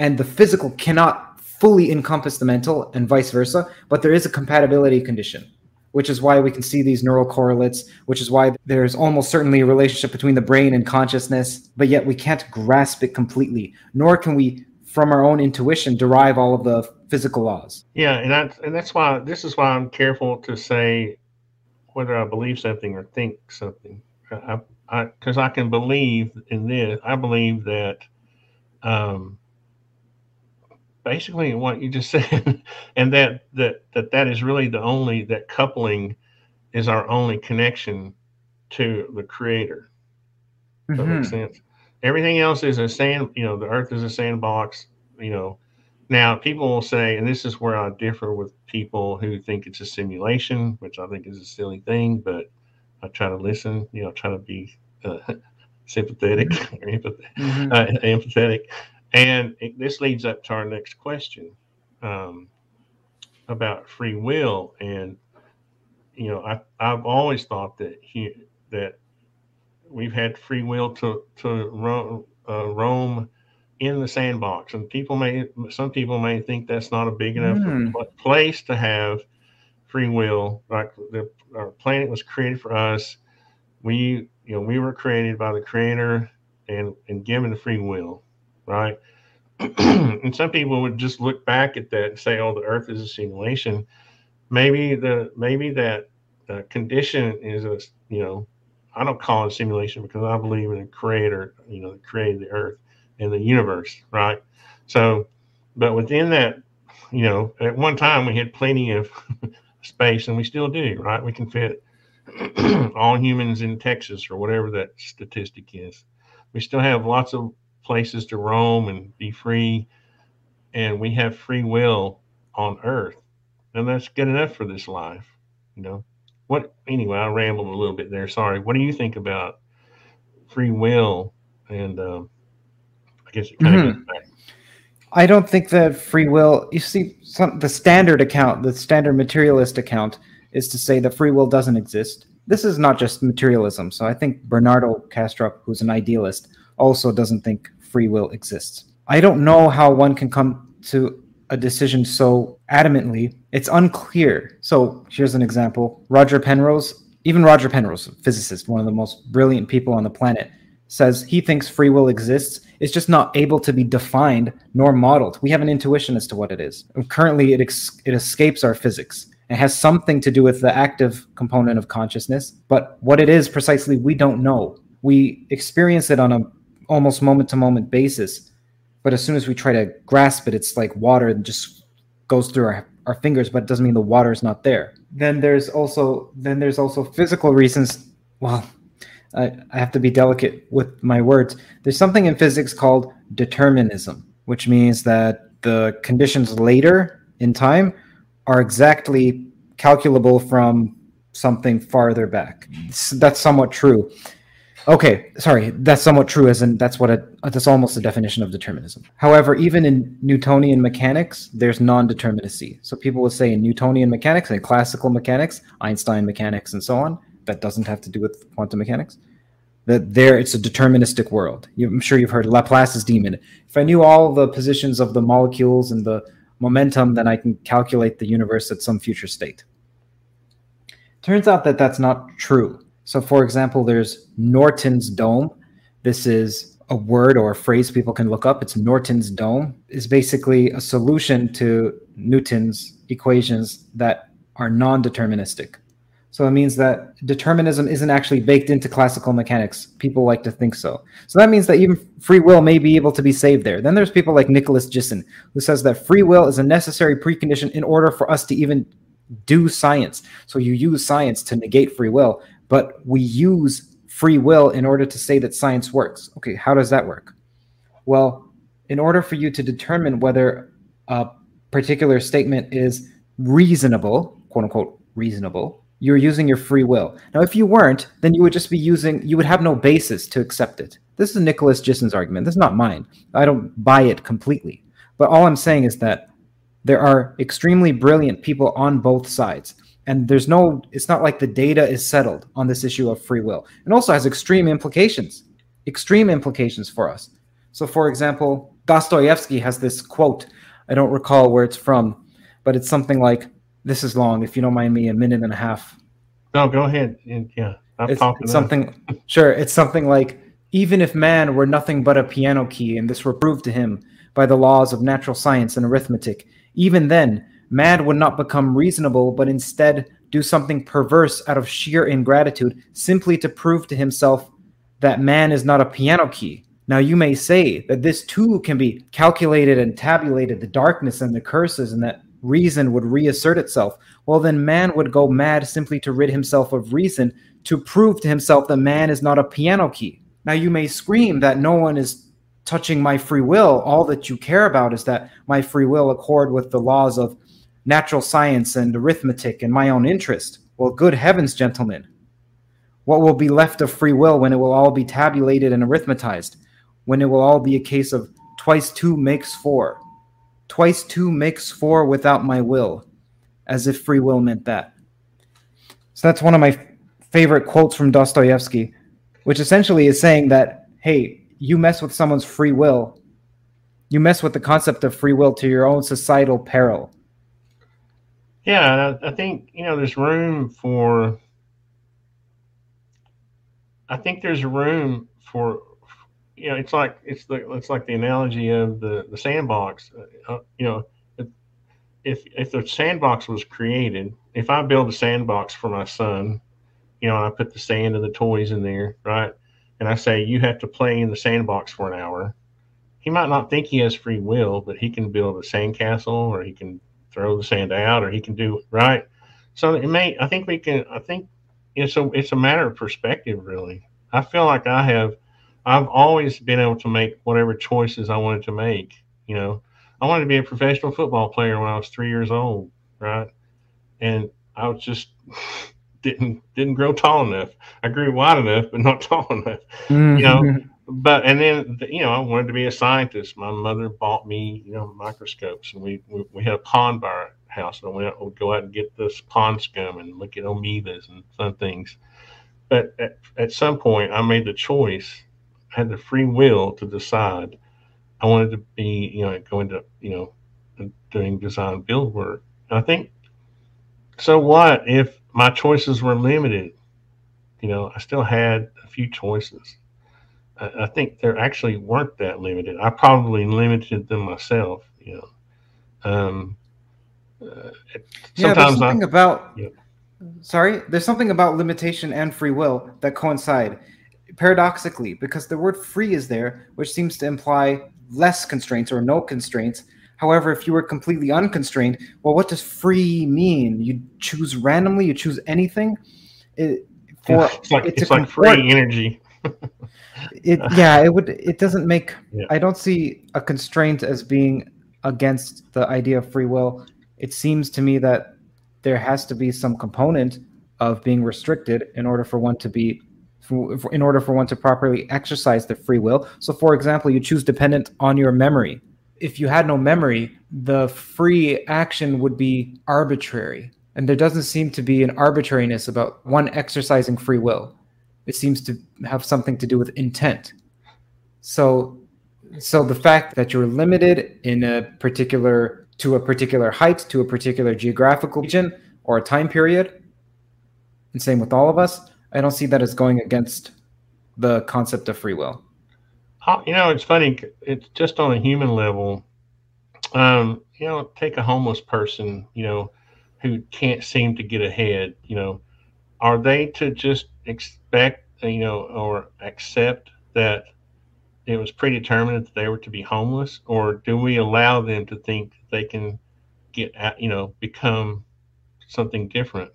And the physical cannot fully encompass the mental, and vice versa, but there is a compatibility condition, which is why we can see these neural correlates, which is why there's almost certainly a relationship between the brain and consciousness, but yet we can't grasp it completely, nor can we from our own intuition derive all of the physical laws. Yeah, and that's and that's why this is why I'm careful to say whether I believe something or think something. I, I, because I, can believe in this. I believe that, um, basically what you just said, and that that that that is really the only that coupling is our only connection to the Creator. Mm-hmm. That makes sense. Everything else is a sand. You know, the Earth is a sandbox. You know, now, people will say, and this is where I differ with people who think it's a simulation, which I think is a silly thing, but I try to listen, you know, try to be uh, sympathetic or empathetic, mm-hmm. uh, empathetic. And it, this leads up to our next question um, about free will. And, you know, I, I've always thought that he, that we've had free will to, to roam, uh, roam in the sandbox. And people may, some people may think that's not a big enough mm. place to have free will. Like the our planet was created for us. We, you know, we were created by the Creator and and given free will, right? and some people would just look back at that and say, "Oh, the Earth is a simulation." Maybe the maybe that uh, condition is a you know I don't call it simulation because I believe in a creator, you know, that created the earth in the universe, right? So, but within that, you know, at one time we had plenty of space, and we still do, right? We can fit all humans in Texas or whatever that statistic is. We still have lots of places to roam and be free, and we have free will on Earth, and that's good enough for this life, you know. What anyway? I rambled a little bit there. Sorry. What do you think about free will and um, guess it kind mm-hmm. of. I don't think that free will. You see, some, the standard account, the standard materialist account, is to say that free will doesn't exist. This is not just materialism. So I think Bernardo Kastrup, who's an idealist, also doesn't think free will exists. I don't know how one can come to a decision so adamantly. It's unclear. So here's an example: Roger Penrose, even Roger Penrose, a physicist, one of the most brilliant people on the planet, says he thinks free will exists. It's just not able to be defined nor modeled. We have an intuition as to what it is. And currently, it, ex- it escapes our physics. It has something to do with the active component of consciousness, but what it is precisely, we don't know. We experience it on a almost moment to moment basis, but as soon as we try to grasp it, it's like water that just goes through our, our fingers, but it doesn't mean the water is not there. Then there's also then there's also physical reasons. Well, I, I have to be delicate with my words. There's something in physics called determinism, which means that the conditions later in time are exactly calculable from something farther back. That's somewhat true. Okay, sorry, that's somewhat true, as in that's what a, that's almost the definition of determinism. However, even in Newtonian mechanics, there's non-determinacy. So people will say in Newtonian mechanics and classical mechanics, Einstein mechanics, and so on, that doesn't have to do with quantum mechanics. That there, it's a deterministic world. I'm sure you've heard Laplace's demon. If I knew all the positions of the molecules and the momentum, then I can calculate the universe at some future state. Turns out that that's not true. So, for example, there's Norton's dome. This is a word or a phrase people can look up. It's Norton's dome. is basically a solution to Newton's equations that are non-deterministic. So it means that determinism isn't actually baked into classical mechanics. People like to think so. So that means that even free will may be able to be saved there. Then there's people like Nicolas Gisin, who says that free will is a necessary precondition in order for us to even do science. So you use science to negate free will, but we use free will in order to say that science works. Okay, how does that work? Well, in order for you to determine whether a particular statement is reasonable, quote unquote, reasonable, you're using your free will. Now, if you weren't, then you would just be using, you would have no basis to accept it. This is Nicolas Gisin's argument. This is not mine. I don't buy it completely. But all I'm saying is that there are extremely brilliant people on both sides. And there's no, it's not like the data is settled on this issue of free will. It also has extreme implications, extreme implications for us. So, for example, Dostoevsky has this quote. I don't recall where it's from, but it's something like this is long. If you don't mind me, a minute and a half. No, go ahead. Yeah, I'm it's, talking. It's something. Sure, it's something like even if man were nothing but a piano key, and this were proved to him by the laws of natural science and arithmetic, even then man would not become reasonable, but instead do something perverse out of sheer ingratitude, simply to prove to himself that man is not a piano key. Now, you may say that this too can be calculated and tabulated, the darkness and the curses, and that reason would reassert itself, well, then man would go mad simply to rid himself of reason to prove to himself that man is not a piano key. Now, you may scream that no one is touching my free will. All that you care about is that my free will accord with the laws of natural science and arithmetic and my own interest. Well, good heavens, gentlemen. What will be left of free will when it will all be tabulated and arithmetized? When it will all be a case of twice two makes four? Twice two makes four without my will, as if free will meant that. So that's one of my favorite quotes from Dostoevsky, which essentially is saying that, hey, you mess with someone's free will, you mess with the concept of free will to your own societal peril. Yeah, I think, you know, there's room for, I think there's room for you know, it's like it's the it's like the analogy of the the sandbox. Uh, you know, if if the sandbox was created, if I build a sandbox for my son, you know, and I put the sand and the toys in there, right? And I say you have to play in the sandbox for an hour. He might not think he has free will, but he can build a sandcastle, or he can throw the sand out, or he can do right. So it may. I think we can. I think it's a it's a matter of perspective, really. I feel like I have I've always been able to make whatever choices I wanted to make. You know, I wanted to be a professional football player when I was three years old, right? And I was just didn't didn't grow tall enough. I grew wide enough, but not tall enough. Mm-hmm. You know, but and then you know I wanted to be a scientist. My mother bought me you know microscopes, and we we, we had a pond by our house, and we would go out and get this pond scum and look at amoebas and fun things. But at, at some point, I made the choice had the free will to decide I wanted to be, you know, going to, you know, doing design build work. And I think, so what if my choices were limited? You know, I still had a few choices. I, I think there actually weren't that limited. I probably limited them myself, you know. Um, uh, yeah, there's something I, about. Yeah. Sorry, there's something about limitation and free will that coincide paradoxically, because the word free is there, which seems to imply less constraints or no constraints. However, if you were completely unconstrained, well, what does free mean? You choose randomly, you choose anything. It, for it's like, it's like free energy. it yeah, it would it doesn't make yeah. I don't see a constraint as being against the idea of free will. It seems to me that there has to be some component of being restricted in order for one to be in order for one to properly exercise the free will. So, for example, you choose dependent on your memory. If you had no memory, the free action would be arbitrary. And there doesn't seem to be an arbitrariness about one exercising free will. It seems to have something to do with intent. So, so the fact that you're limited in a particular to a particular height, to a particular geographical region or a time period, and same with all of us, I don't see that as going against the concept of free will. you know, it's funny. It's just on a human level. Um, you know, take a homeless person, you know, who can't seem to get ahead. You know, are they to just expect, you know, or accept that it was predetermined that they were to be homeless, or do we allow them to think they can get, at, you know, become something different?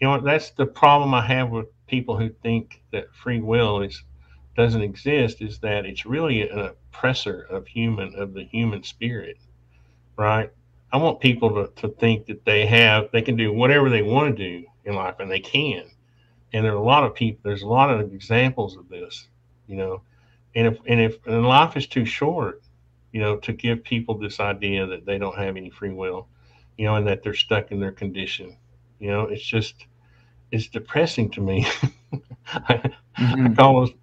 You know, that's the problem I have with people who think that free will is doesn't exist is that it's really an oppressor of human of the human spirit right? I want people to, to think that they have they can do whatever they want to do in life and they can. And there are a lot of people there's a lot of examples of this you know? And if and if and life is too short you know to give people this idea that they don't have any free will you know and that they're stuck in their condition you know? It's just it's depressing to me I, mm-hmm. I call those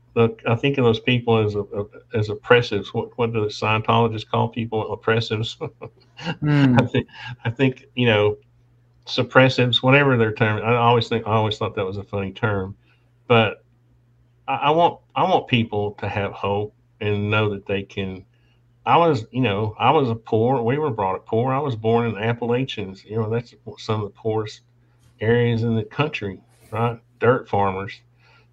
I think of those people as a, as oppressives. What what do the Scientologists call people oppressives? mm. I think I think you know suppressives, whatever their term. I always think I always thought that was a funny term, but I, I want I want people to have hope and know that they can. I was, you know, I was a poor. We were brought up poor. I was born in the Appalachians. You know, that's some of the poorest areas in the country, right? Dirt farmers,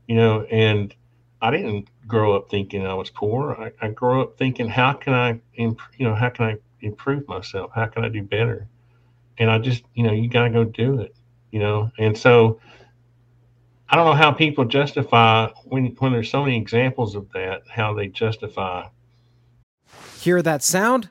you know, and I didn't grow up thinking I was poor. I, I grew up thinking, how can I, imp- you know, how can I improve myself? How can I do better? And I just, you know, you got to go do it, you know. And so, I don't know how people justify when when there's so many examples of that, how they justify. Hear that sound?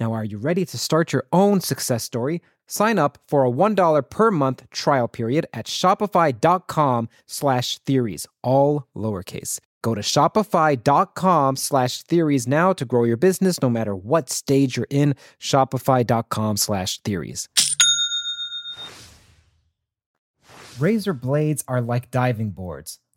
Now, are you ready to start your own success story? Sign up for a $1 per month trial period at shopify.com slash theories, all lowercase. Go to shopify.com slash theories now to grow your business no matter what stage you're in. Shopify.com slash theories. Razor blades are like diving boards.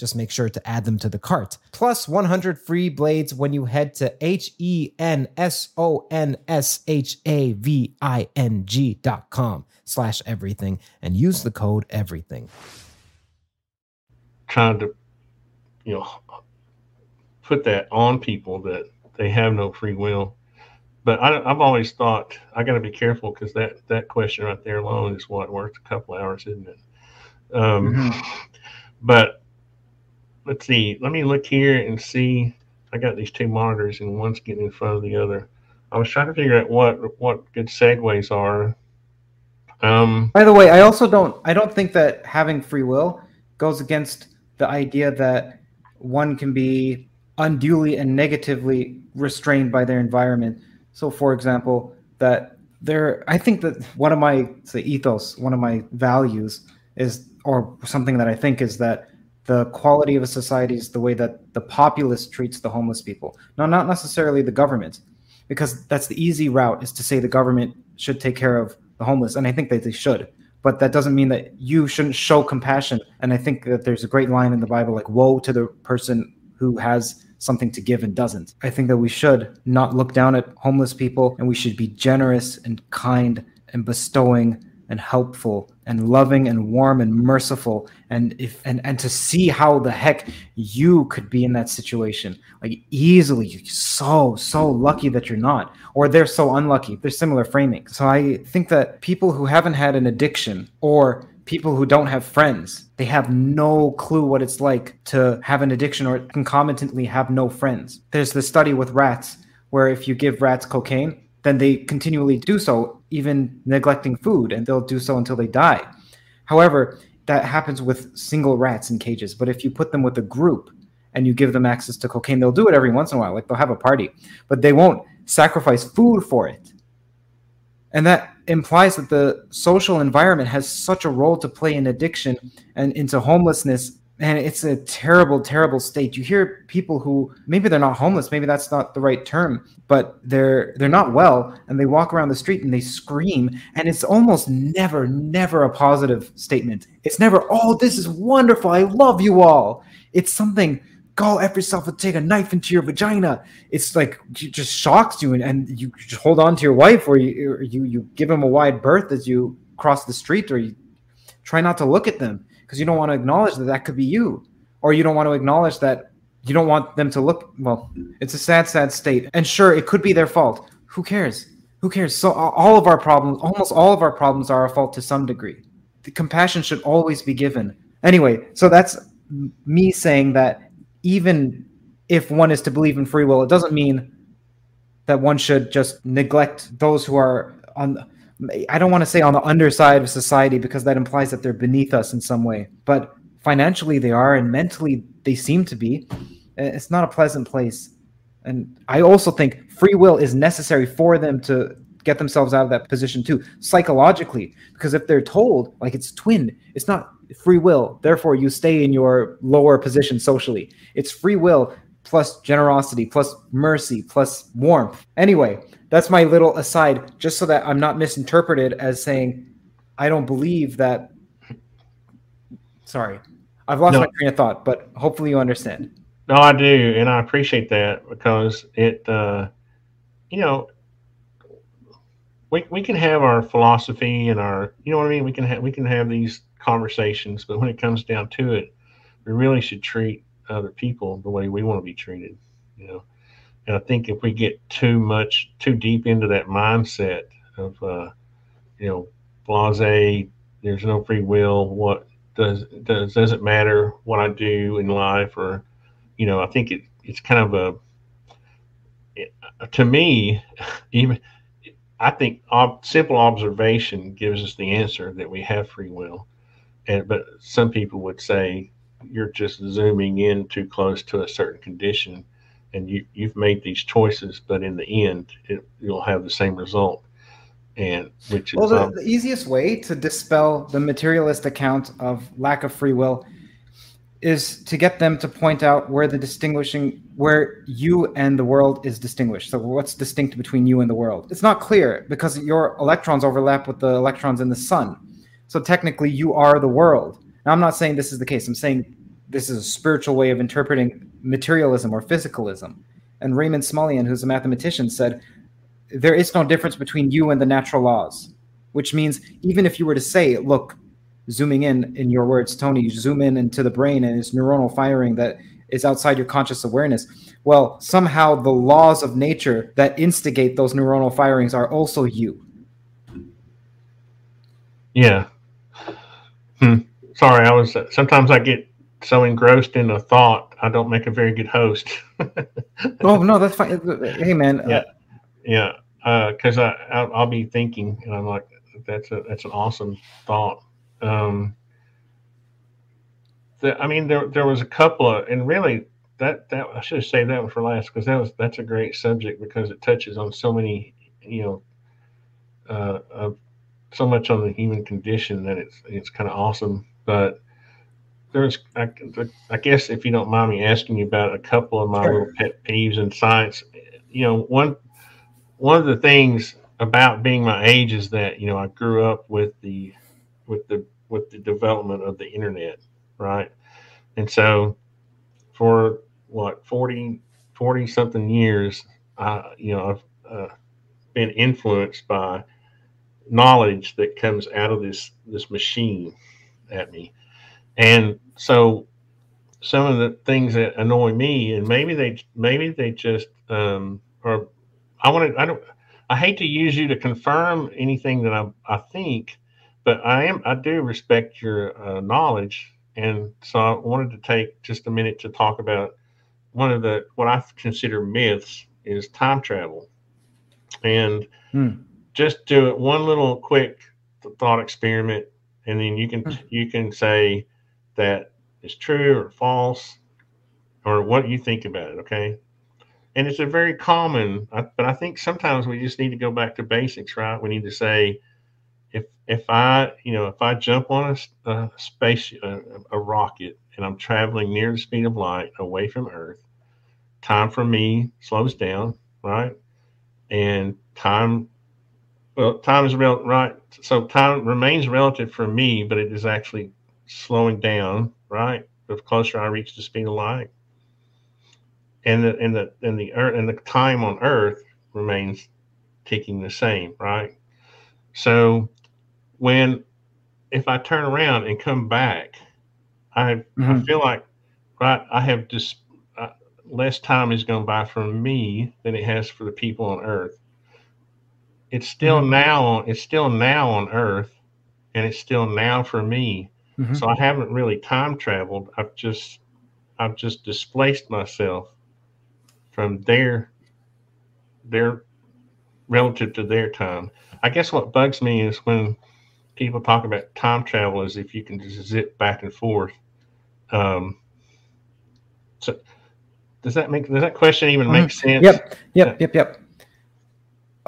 Just make sure to add them to the cart. Plus 100 free blades when you head to H E N S O N S H A V I N G dot com slash everything and use the code everything. Trying to, you know, put that on people that they have no free will. But I, have always thought I got to be careful because that that question right there alone is what worth a couple hours, isn't it? Um, mm-hmm. But let's see. Let me look here and see. I got these two monitors and one's getting in front of the other. I was trying to figure out what what good segues are. Um, By the way, I also don't I don't think that having free will goes against the idea that one can be unduly and negatively restrained by their environment. So, for example, that there, I think that one of my say ethos, one of my values is, or something that I think is that the quality of a society is the way that the populace treats the homeless people. No, not necessarily the government, because that's the easy route is to say the government should take care of the homeless, and I think that they should. But that doesn't mean that you shouldn't show compassion. And I think that there's a great line in the Bible like, "Woe to the person who has something to give and doesn't." I think that we should not look down at homeless people, and we should be generous and kind and bestowing and helpful and loving and warm and merciful and if and and to see how the heck you could be in that situation. Like easily so so lucky that you're not or they're so unlucky. They're similar framing. So i think that people who haven't had an addiction or people who don't have friends they have no clue what it's like to have an addiction or concomitantly have no friends. There's this study with rats where if you give rats cocaine then they continually do so, even neglecting food, and they'll do so until they die. However, that happens with single rats in cages. But if you put them with a group and you give them access to cocaine, they'll do it every once in a while. Like they'll have a party, but they won't sacrifice food for it. And that implies that the social environment has such a role to play in addiction and into homelessness and it's a terrible terrible state. You hear people who maybe they're not homeless maybe that's not the right term but they're they're not well and they walk around the street and they scream and it's almost never never a positive statement. It's never oh this is wonderful. I love you all. It's something go F yourself and take a knife into your vagina. It's like it just shocks you and, and you just hold on to your wife or you, or you you give them a wide berth as you cross the street or you try not to look at them because you don't want to acknowledge that that could be you, or you don't want to acknowledge that you don't want them to look. Well, it's a sad, sad state. And sure, it could be their fault. Who cares? Who cares? So all of our problems, almost all of our problems, are our fault to some degree. The compassion should always be given. Anyway, so that's me saying that even if one is to believe in free will, it doesn't mean that one should just neglect those who are on I don't want to say on the underside of society because that implies that they're beneath us in some way, but financially they are and mentally they seem to be. It's not a pleasant place. And I also think free will is necessary for them to get themselves out of that position too, psychologically. Because if they're told, like it's twin, it's not free will, therefore you stay in your lower position socially. It's free will plus generosity plus mercy plus warmth. Anyway, that's my little aside, just so that I'm not misinterpreted as saying I don't believe that. Sorry, I've lost no. my train of thought, but hopefully you understand. No, I do, and I appreciate that because it, uh, you know, we we can have our philosophy and our, you know what I mean. We can have we can have these conversations, but when it comes down to it, we really should treat other people the way we want to be treated. You know, and I think if we get too much, too deep into that mindset of, uh, you know, blase, there's no free will. What does does does it matter what I do in life, or, you know, I think it it's kind of a to me, even I think ob- simple observation gives us the answer that we have free will. And but some people would say you're just zooming in too close to a certain condition and you you've made these choices, but in the end, it, you'll have the same result. And which well, is the, um, the easiest way to dispel the materialist account of lack of free will is to get them to point out where the distinguishing where you and the world is distinguished. So what's distinct between you and the world? It's not clear because your electrons overlap with the electrons in the sun. So technically you are the world. Now i'm not saying this is the case. I'm saying this is a spiritual way of interpreting materialism or physicalism. And Raymond Smullyan, who's a mathematician, said there is no difference between you and the natural laws, which means even if you were to say, look, zooming in in your words, Tony, you zoom in into the brain and it's neuronal firing that is outside your conscious awareness. Well, somehow the laws of nature that instigate those neuronal firings are also you. Yeah. Hmm. Sorry, I was. Sometimes I get so engrossed in a thought, I don't make a very good host. oh no, that's fine. Hey man. Yeah, uh, yeah. Because uh, I I'll, I'll, be thinking, and I'm like, that's a that's an awesome thought. Um, the, I mean, there there was a couple of, and really that that I should have saved that one for last because that was that's a great subject because it touches on so many, you know, uh, uh so much on the human condition that it's it's kind of awesome. But there's, I, I, guess, if you don't mind me asking you about a couple of my sure. little pet peeves in science, you know, one one of the things about being my age is that you know I grew up with the with the with the development of the internet, right? And so for what 40 40 something years, I you know I've uh, been influenced by knowledge that comes out of this this machine at me and so some of the things that annoy me and maybe they maybe they just um or i want to i don't i hate to use you to confirm anything that i, I think but i am i do respect your uh, knowledge. And so i wanted to take just a minute to talk about one of the what i consider myths is time travel. And hmm. just do it one little quick thought experiment, and then you can hmm. you can say that it's true or false, or what you think about it. Okay, and it's a very common, but I think sometimes we just need to go back to basics, right? We need to say, if if I you know if I jump on a, a space a, a rocket and I'm traveling near the speed of light away from Earth, time for me slows down, right? And time well, time is real, right? So time remains relative for me, but it is actually slowing down, right? The closer I reach the speed of light, and the and the and the earth and the time on Earth remains ticking the same, right? So when if I turn around and come back, I mm-hmm. I feel like right I have just uh, less time is going by for me than it has for the people on Earth it's still mm-hmm. now it's still now on earth and it's still now for me mm-hmm. so i haven't really time traveled. I've just i've just displaced myself from their their relative to their time. I guess what bugs me is when people talk about time travel as if you can just zip back and forth. Um so does that make does that question even mm-hmm. make sense? Yep. Yep. Yep. Yep.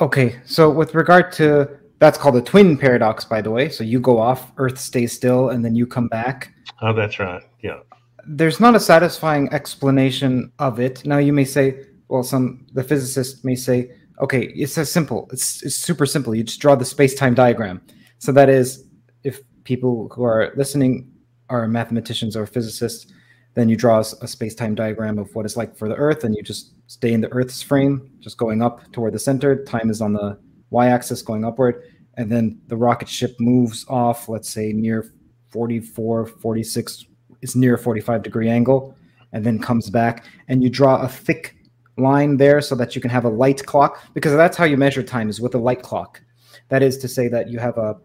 Okay, so with regard to that's called a twin paradox, by the way. So you go off, Earth stays still, and then you come back. Oh, that's right. Yeah. There's not a satisfying explanation of it. Now you may say, well, some the physicist may say, okay, it's as simple. It's, it's super simple. You just draw the space-time diagram. So that is, if people who are listening are mathematicians or physicists, then you draw a space-time diagram of what it's like for the Earth, and you just stay in the Earth's frame, just going up toward the center. Time is on the y-axis going upward, and then the rocket ship moves off, let's say near 44, 46, it's near a 45 degree angle, and then comes back, and you draw a thick line there so that you can have a light clock, because that's how you measure time is with a light clock. That is to say that you have a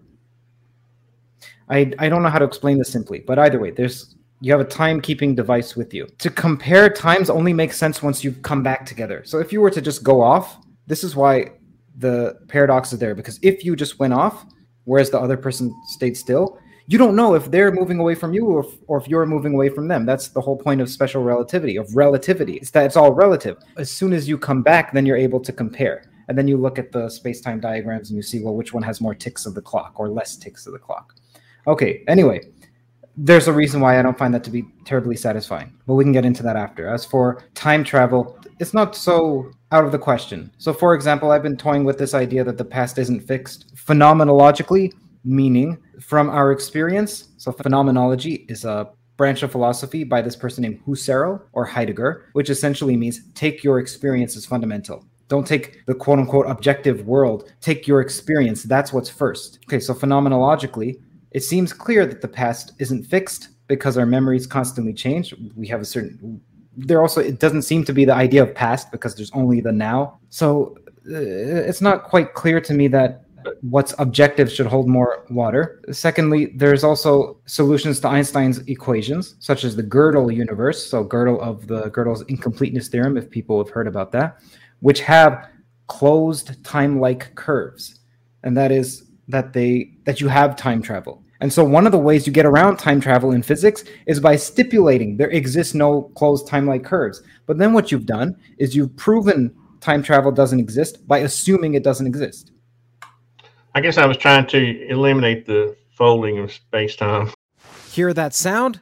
I, I don't know how to explain this simply, but either way, there's you have a timekeeping device with you. To compare times only makes sense once you've come back together. So if you were to just go off, this is why the paradox is there because if you just went off, whereas the other person stayed still, you don't know if they're moving away from you or if, or if you're moving away from them. That's the whole point of special relativity, of relativity. It's that it's all relative. As soon as you come back, then you're able to compare. And then you look at the space time diagrams and you see, well, which one has more ticks of the clock or less ticks of the clock. Okay, anyway, there's a reason why I don't find that to be terribly satisfying, but we can get into that after. As for time travel, it's not so out of the question. So, for example, I've been toying with this idea that the past isn't fixed phenomenologically, meaning from our experience. So, phenomenology is a branch of philosophy by this person named Husserl or Heidegger, which essentially means take your experience as fundamental. Don't take the quote unquote objective world, take your experience. That's what's first. Okay, so phenomenologically, it seems clear that the past isn't fixed because our memories constantly change. We have a certain there also it doesn't seem to be the idea of past because there's only the now. So uh, it's not quite clear to me that what's objective should hold more water. Secondly, there's also solutions to Einstein's equations, such as the Gödel universe. So Gödel of the Gödel's incompleteness theorem, if people have heard about that, which have closed time-like curves, and that is that they that you have time travel. And so one of the ways you get around time travel in physics is by stipulating there exists no closed time-like curves. But then what you've done is you've proven time travel doesn't exist by assuming it doesn't exist. I guess I was trying to eliminate the folding of space time. Hear that sound?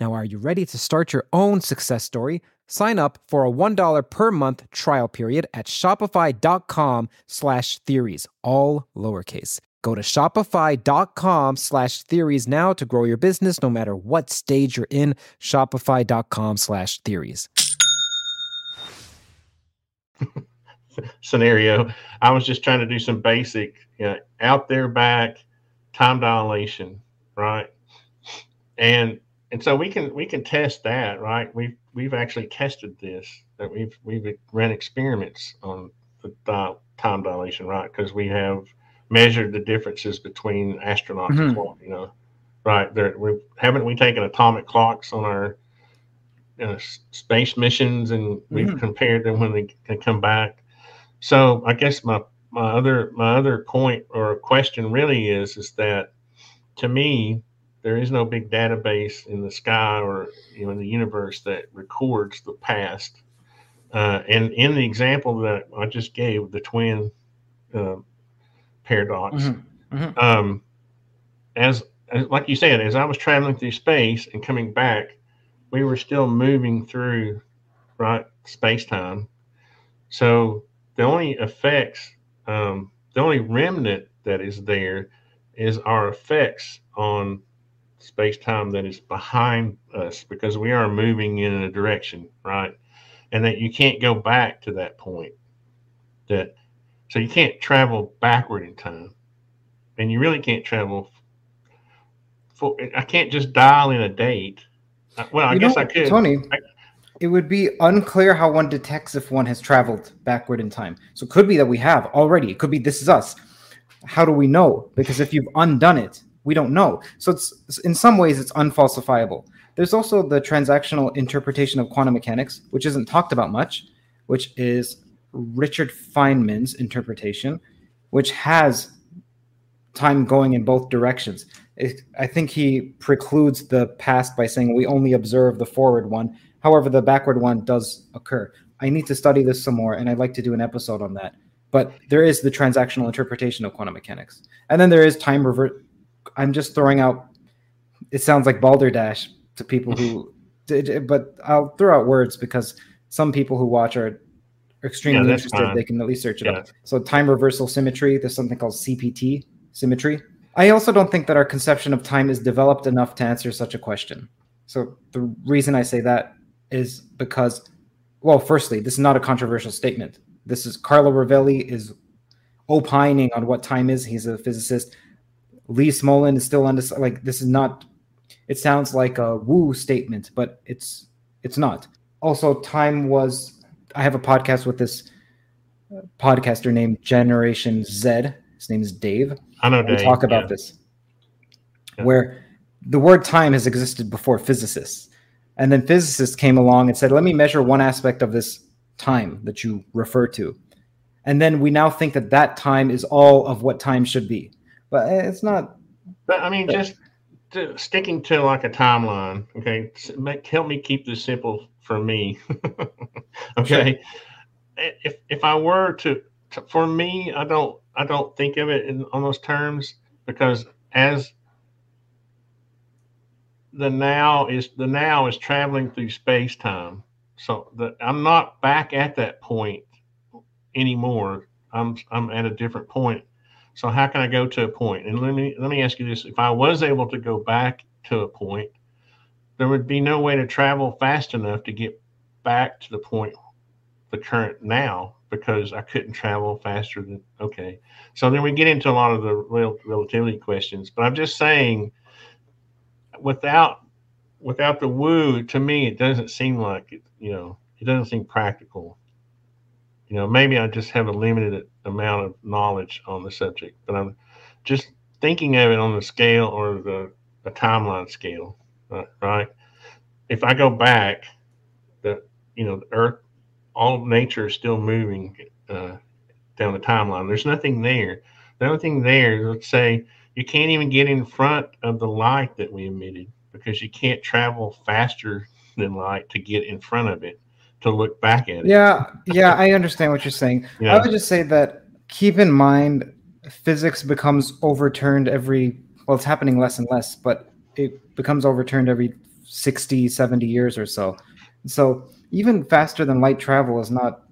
Now, are you ready to start your own success story? Sign up for a $1 per month trial period at shopify.com slash theories, all lowercase. Go to shopify.com slash theories now to grow your business no matter what stage you're in. Shopify.com slash theories. Scenario. I was just trying to do some basic you know, out there back time dilation, right? And and so we can we can test that, right? We've we've actually tested this. That we've we've run experiments on the time dilation, right? Because we have measured the differences between astronauts mm-hmm. as well. You know, right? There, we haven't we taken atomic clocks on our uh, space missions, and we've mm-hmm. compared them when they, they come back. So I guess my my other my other point or question really is is that to me there is no big database in the sky or you know in the universe that records the past. Uh, and in the example that I just gave, the twin uh, paradox, mm-hmm. Mm-hmm. Um, as, as like you said, as I was traveling through space and coming back, we were still moving through right space time. So the only effects, um, the only remnant that is there is our effects on space time that is behind us because we are moving in a direction, right? And that you can't go back to that point. That so you can't travel backward in time, and you really can't travel. For, I can't just dial in a date. Uh, well, I you guess know, I could. Tony, I, it would be unclear how one detects if one has traveled backward in time. So it could be that we have already. It could be this is us. How do we know? Because if you've undone it, we don't know. So it's in some ways it's unfalsifiable. There's also the transactional interpretation of quantum mechanics, which isn't talked about much, which is Richard Feynman's interpretation, which has time going in both directions. It, I think he precludes the past by saying we only observe the forward one. However, the backward one does occur. I need to study this some more, and I'd like to do an episode on that. But there is the transactional interpretation of quantum mechanics, and then there is time revert I'm just throwing out. It sounds like balderdash to people who, but I'll throw out words because some people who watch are extremely yeah, interested. Fine. They can at least search it yeah. up. So time reversal symmetry. There's something called CPT symmetry. I also don't think that our conception of time is developed enough to answer such a question. So the reason I say that is because, well, firstly, this is not a controversial statement. This is Carlo Rovelli is opining on what time is. He's a physicist. Lee Smolin is still undecided. Like this is not. It sounds like a woo statement, but it's it's not. Also, time was. I have a podcast with this uh, podcaster named Generation Z. His name is Dave. I know Dave. We talk about yeah. this, yeah. where the word time has existed before physicists. And then physicists came along and said, let me measure one aspect of this time that you refer to. And then we now think that that time is all of what time should be. But it's not. But I mean, just to, sticking to like a timeline, okay, make, help me keep this simple for me. okay. Sure. If, if I were to, to, for me, I don't, I don't think of it in on those terms because as the now is the now is traveling through space time. So the, I'm not back at that point anymore. I'm I'm at a different point. So how can I go to a point? And let me let me ask you this: If I was able to go back to a point, there would be no way to travel fast enough to get back to the point, the current now, because I couldn't travel faster than okay. So then we get into a lot of the rel- relativity questions. But I'm just saying without without the woo, to me, it doesn't seem like it. You know, it doesn't seem practical. You know, maybe I just have a limited amount of knowledge on the subject, but I'm just thinking of it on the scale or the, the timeline scale, right? right? If I go back, the you know, the Earth, all nature is still moving uh, down the timeline. There's nothing there. The only thing there, let's say you can't even get in front of the light that we emitted because you can't travel faster than light to get in front of it to look back at it. Yeah, yeah, I understand what you're saying. Yeah. I would just say that keep in mind physics becomes overturned every well it's happening less and less, but it becomes overturned every 60, 70 years or so. So even faster than light travel is not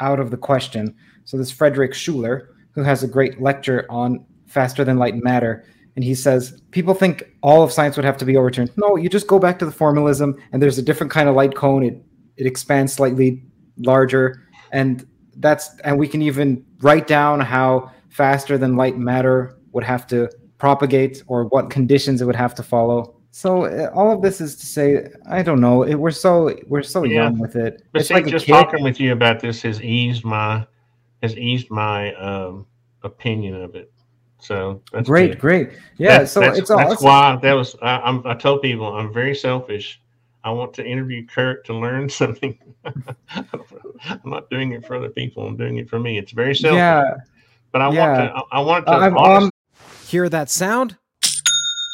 out of the question. So this Frederic Schuller, who has a great lecture on faster than light matter. And he says people think all of science would have to be overturned. No, you just go back to the formalism, and there's a different kind of light cone. It it expands slightly larger, and that's and we can even write down how faster than light matter would have to propagate or what conditions it would have to follow. So uh, all of this is to say, I don't know. It, we're so we're so yeah. young with it. But it's see, like just talking with you about this has eased my has eased my um, opinion of it. So that's great, good. great. Yeah. That, so that's, it's all. That's why that was. I, I'm, I told people I'm very selfish. I want to interview Curt to learn something. I'm not doing it for other people. I'm doing it for me. It's very selfish. Yeah. But I yeah. want to. I, I want to. Uh, um, hear that sound?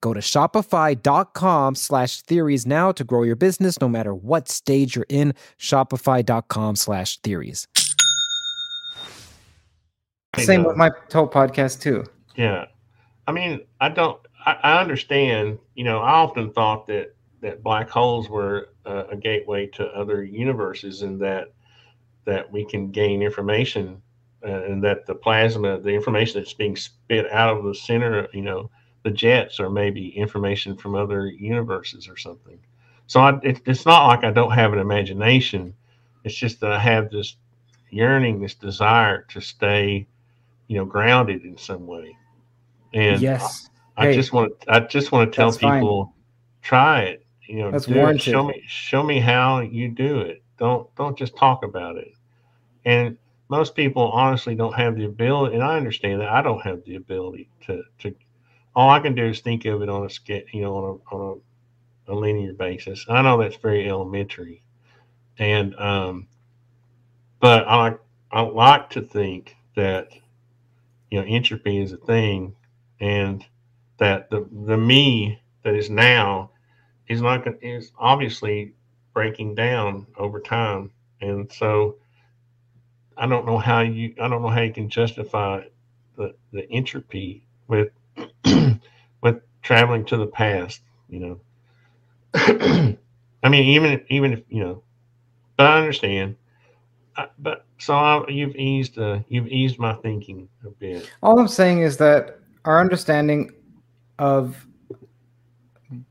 Go to shopify.com slash theories now to grow your business no matter what stage you're in. Shopify.com slash theories. Same with my whole podcast too. Yeah. I mean, I don't, I, I understand, you know, I often thought that that black holes were uh, a gateway to other universes and that that we can gain information uh, and that the plasma the information that's being spit out of the center you know the jets or maybe information from other universes or something so I, it, it's not like i don't have an imagination it's just that i have this yearning this desire to stay you know grounded in some way and yes i, I just want to i just want to tell people fine. try it you know, That's warranted. Show me, show me how you do it. Don't don't just talk about it. And most people honestly don't have the ability, and I understand that I don't have the ability to to all I can do is think of it on a sketch, you know, on a on a, a linear basis. I know that's very elementary, and um, but I I like to think that you know entropy is a thing, and that the the me that is now is not is obviously breaking down over time, and so I don't know how you I don't know how you can justify the the entropy with with traveling to the past, you know. I mean, even even if you know, but I understand. I, but so I, you've eased uh, you've eased my thinking a bit. All I'm saying is that our understanding of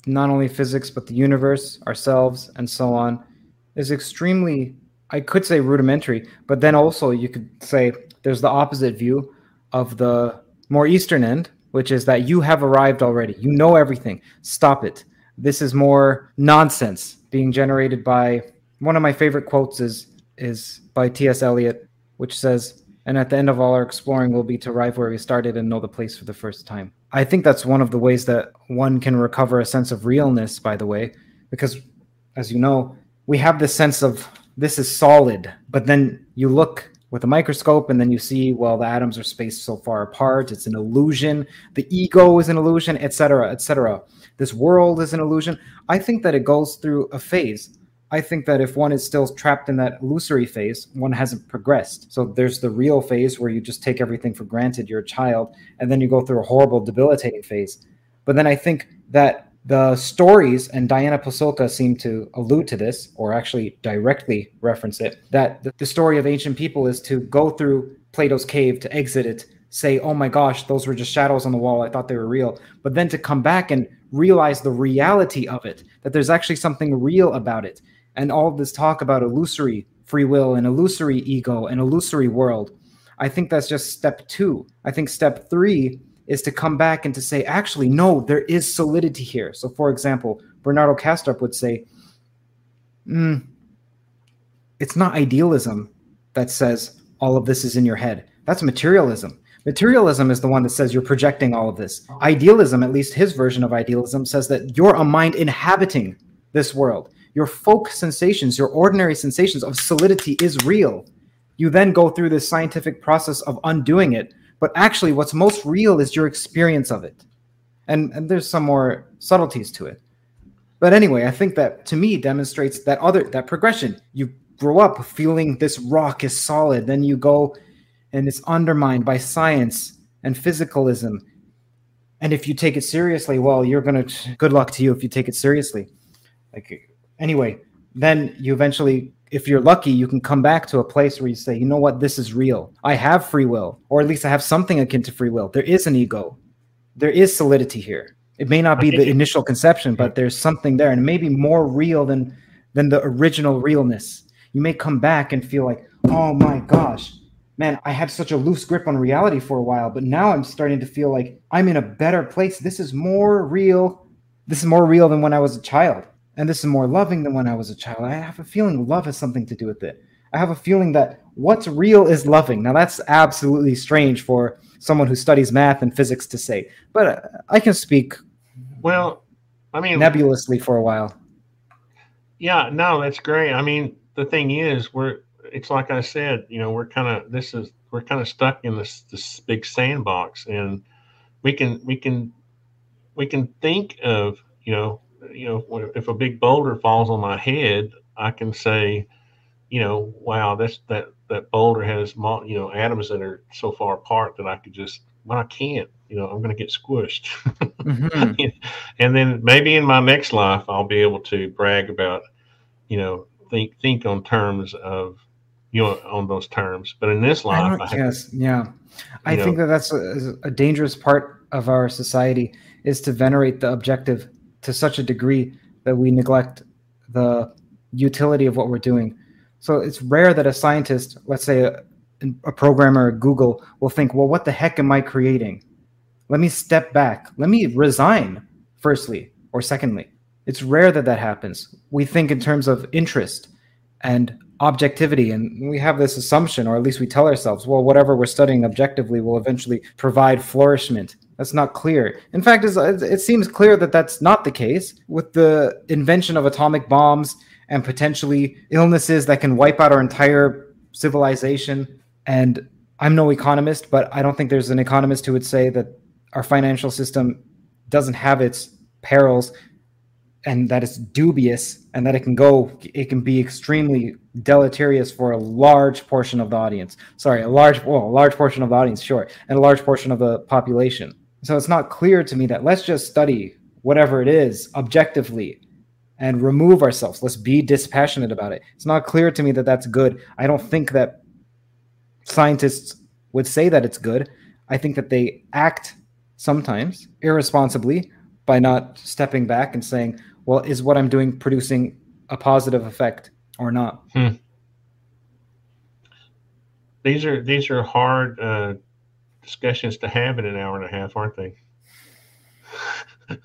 not only physics but the universe, ourselves, and so on, is extremely I could say rudimentary, but then also you could say there's the opposite view of the more eastern end, which is that you have arrived already. You know everything. Stop it. This is more nonsense being generated by one of my favorite quotes is is by T.S. Eliot, which says, "And at the end of all our exploring will be to arrive where we started and know the place for the first time." I think that's one of the ways that one can recover a sense of realness. By the way, because as you know, we have this sense of this is solid, but then you look with a microscope and then you see well the atoms are spaced so far apart. It's an illusion. The ego is an illusion etc etc this world is an illusion. I think that it goes through a phase. I think that if one is still trapped in that illusory phase one hasn't progressed. So there's the real phase where you just take everything for granted you're a child and then you go through a horrible debilitating phase. But then i think that the stories, and Diana Pasulka seemed to allude to this, or actually directly reference it, that the story of ancient people is to go through Plato's cave, to exit it, say, oh my gosh, those were just shadows on the wall. I thought they were real. But then to come back and realize the reality of it, that there's actually something real about it. And all this talk about illusory free will and illusory ego and illusory world, I think that's just step two. I think step three is to come back and to say, actually, no, there is solidity here. So, for example, Bernardo Kastrup would say, mm, it's not idealism that says all of this is in your head. That's materialism. Materialism is the one that says you're projecting all of this. Idealism, at least his version of idealism, says that you're a mind inhabiting this world. Your folk sensations, your ordinary sensations of solidity is real. You then go through this scientific process of undoing it but actually what's most real is your experience of it. And and there's some more subtleties to it. But anyway i think that to me demonstrates that other that progression. You grow up feeling this rock is solid then you go and it's undermined by science and physicalism. And if you take it seriously well you're gonna good luck to you if you take it seriously. Like anyway then you eventually if you're lucky, you can come back to a place where you say, you know what, this is real. I have free will, or at least I have something akin to free will. There is an ego, there is solidity here. It may not be the initial conception, but there's something there, and maybe more real than than the original realness. You may come back and feel like, oh my gosh, man, I had such a loose grip on reality for a while, but now I'm starting to feel like I'm in a better place. This is more real. This is more real than when I was a child and this is more loving than when I was a child. I have a feeling love has something to do with it. I have a feeling that what's real is loving. Now, that's absolutely strange for someone who studies math and physics to say, but uh, I can speak. Well, I mean, nebulously for a while. Yeah, no, that's great. I mean, the thing is, we're it's like I said, you know, we're kind of this is we're kind of stuck in this this big sandbox, and we can we can we can think of you know you know, if a big boulder falls on my head, I can say, you know, wow, that's that that boulder has you know atoms that are so far apart that I could just, well, I can't, you know, I'm going to get squished. Mm-hmm. and then maybe in my next life, I'll be able to brag about, you know, think think on terms of you know on those terms. But in this life, I I yes, yeah, I know, think that that's a, a dangerous part of our society is to venerate the objective to such a degree that we neglect the utility of what we're doing. So it's rare that a scientist, let's say a, a programmer at Google, will think, well, what the heck am I creating? Let me step back. Let me resign, firstly, or secondly. It's rare that that happens. We think in terms of interest and objectivity, and we have this assumption, or at least we tell ourselves, well, whatever we're studying objectively will eventually provide flourishment That's not clear. In fact, it seems clear that that's not the case with the invention of atomic bombs and potentially illnesses that can wipe out our entire civilization. And I'm no economist, but I don't think there's an economist who would say that our financial system doesn't have its perils and that it's dubious and that it can go it can be extremely deleterious for a large portion of the audience sorry a large well a large portion of the audience sure and a large portion of the population so it's not clear to me that let's just study whatever it is objectively and remove ourselves let's be dispassionate about it it's not clear to me that that's good i don't think that scientists would say that it's good i think that they act sometimes irresponsibly by not stepping back and saying, well, is what I'm doing producing a positive effect or not? Hmm. These are these are hard uh, discussions to have in an hour and a half, aren't they?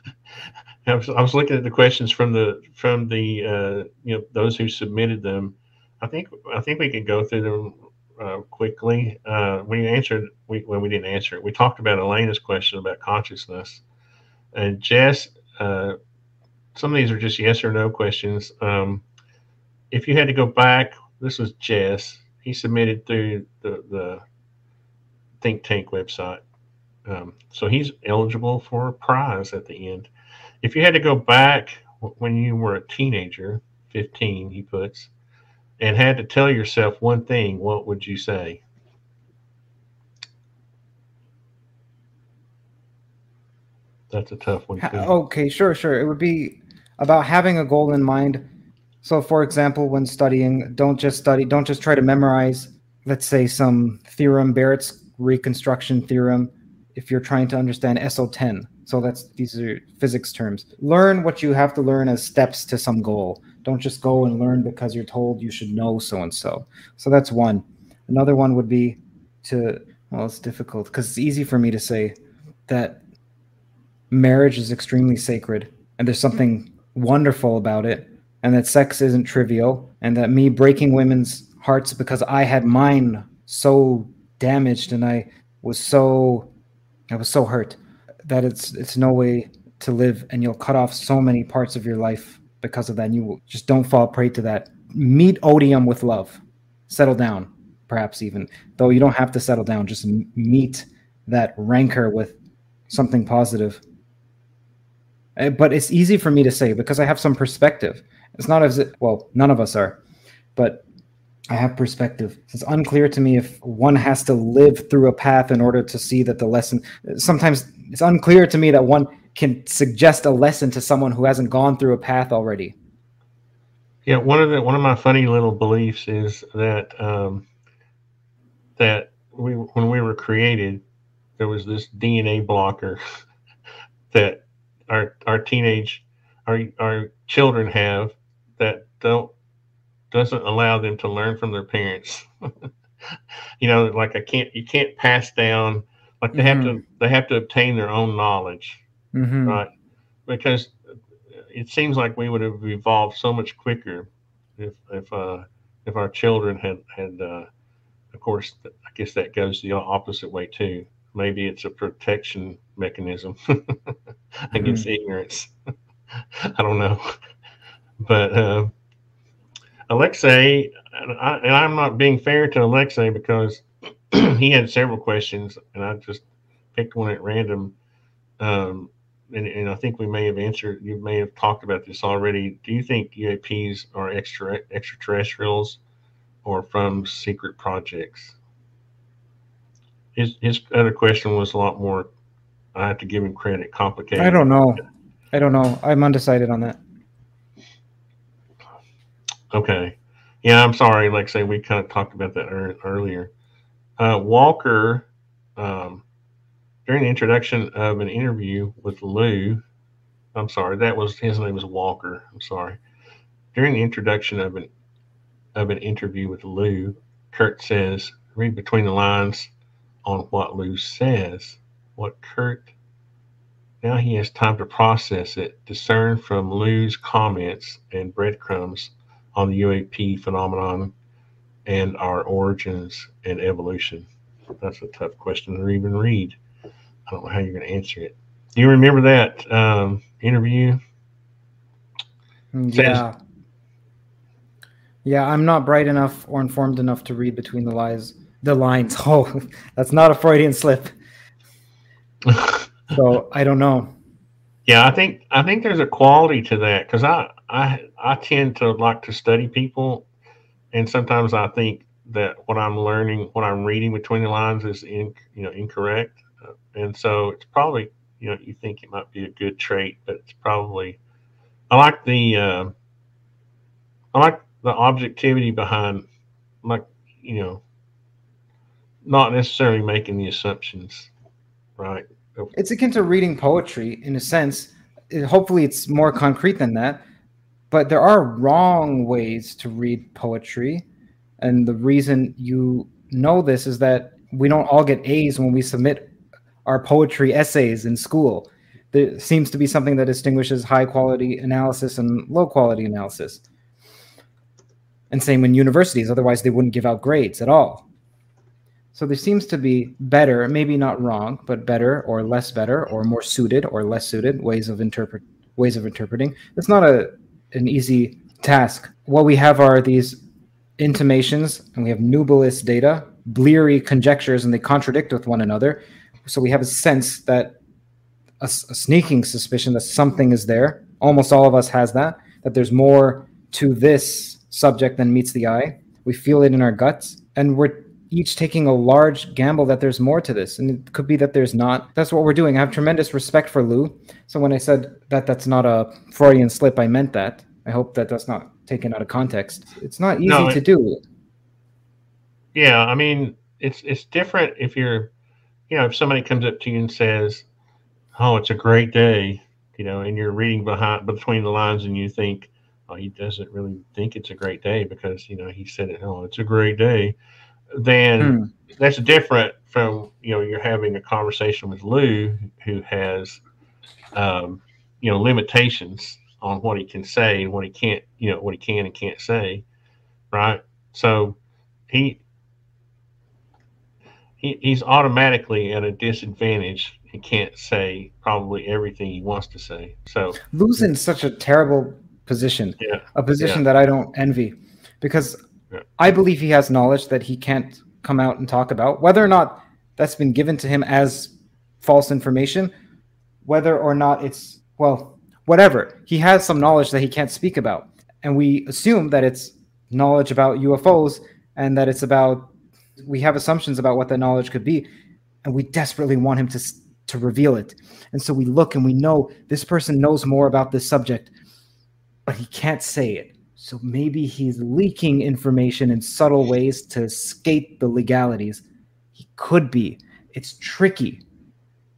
I, was, I was looking at the questions from the from the uh, you know those who submitted them. I think I think we could go through them uh, quickly. Uh, we answered we well we didn't answer it. We talked about Elena's question about consciousness. And Jess, uh, some of these are just yes or no questions. Um, if you had to go back, this was Jess. He submitted through the, the think tank website. Um, so he's eligible for a prize at the end. If you had to go back when you were a teenager, 15, he puts, and had to tell yourself one thing, what would you say? that's a tough one. Too. Okay, sure, sure. It would be about having a goal in mind. So, for example, when studying, don't just study, don't just try to memorize, let's say, some theorem, Barrett's reconstruction theorem, if you're trying to understand SO10. So that's these are physics terms. Learn what you have to learn as steps to some goal. Don't just go and learn because you're told you should know so and so. So that's one. Another one would be to well, it's difficult because it's easy for me to say that marriage is extremely sacred and there's something wonderful about it and that sex isn't trivial and that me breaking women's hearts because I had mine so damaged and I was so I was so hurt that it's it's no way to live and you'll cut off so many parts of your life because of that and you just don't fall prey to that. Meet odium with love. Settle down perhaps even. Though you don't have to settle down just meet that rancor with something positive. Uh, but it's easy for me to say because I have some perspective. It's not as well, none of us are, but I have perspective. It's unclear to me if one has to live through a path in order to see that the lesson. Sometimes it's unclear to me that one can suggest a lesson to someone who hasn't gone through a path already. Yeah, one of the one of my funny little beliefs is that um, that we when we were created, there was this DNA blocker that our our teenage our our children have that don't doesn't allow them to learn from their parents. you know, like I can't you can't pass down like they mm-hmm. have to mm-hmm. they have to obtain their own knowledge, mm-hmm. right? Because it seems like we would have evolved so much quicker if if uh, if our children had had uh, of course I guess that goes the opposite way too. Maybe it's a protection mechanism against mm-hmm. ignorance. I don't know. But uh, Alexei, and, I, am not being fair to Alexei because he had several questions, and I just picked one at random. Um, and, and, I think we may have answered. You may have talked about this already. Do you think UAPs are extra extraterrestrials or from secret projects? His his other question was a lot more I have to give him credit. Complicated. I don't know. I don't know. I'm undecided on that. Okay. Yeah, I'm sorry. Like I say, we kind of talked about that er- earlier. Uh, Walker, um, during the introduction of an interview with Lou, I'm sorry, that was his name was Walker. I'm sorry. During the introduction of an of an interview with Lou, Curt says, read between the lines on what Lou says what Kurt now he has time to process it, discern from Lou's comments and breadcrumbs on the UAP phenomenon and our origins and evolution. That's a tough question to even read. I don't know how you're going to answer it. Do you remember that um, interview? Yeah. Yeah, I'm not bright enough or informed enough to read between the lines. The lines. Oh, that's not a Freudian slip. so I don't know. Yeah, I think I think there's a quality to that because I I I tend to like to study people, and sometimes I think that what I'm learning, what I'm reading between the lines, is in you know incorrect, uh, and so it's probably you know you think it might be a good trait, but it's probably I like the uh, I like the objectivity behind like you know not necessarily making the assumptions right it's akin to reading poetry in a sense. Hopefully, it's more concrete than that. But there are wrong ways to read poetry. And the reason you know this is that we don't all get A's when we submit our poetry essays in school. There seems to be something that distinguishes high quality analysis and low quality analysis. And same in universities, otherwise, they wouldn't give out grades at all. So there seems to be better, maybe not wrong, but better or less better or more suited or less suited ways of interpret ways of interpreting. It's not a an easy task. What we have are these intimations and we have nubilist data, bleary conjectures, and they contradict with one another. So we have a sense that a, a sneaking suspicion that something is there. Almost all of us has that, that there's more to this subject than meets the eye. We feel it in our guts, and we're each taking a large gamble that there's more to this. And it could be that there's not. That's what we're doing. I have tremendous respect for lou. So when i said that that's not a freudian slip i meant that. I hope that that's not taken out of context. It's not easy no, it, to do. Yeah i mean it's it's different if you're you know if somebody comes up to you and says oh it's a great day you know and you're reading behind between the lines and you think oh he doesn't really think it's a great day because you know he said it oh it's a great day then mm. that's different from you know you're having a conversation with Lou who has um, you know limitations on what he can say and what he can't you know what he can and can't say, right? So he he, he's automatically at a disadvantage. He can't say probably everything he wants to say. So Lou's in such a terrible position, yeah. a position yeah. that I don't envy, because I believe he has knowledge that he can't come out and talk about, whether or not that's been given to him as false information, whether or not it's, well, whatever. He has some knowledge that he can't speak about. And we assume that it's knowledge about UFOs and that it's about, we have assumptions about what that knowledge could be. And we desperately want him to, to reveal it. And so we look and we know this person knows more about this subject, but he can't say it. So maybe he's leaking information in subtle ways to escape the legalities. He could be. It's tricky.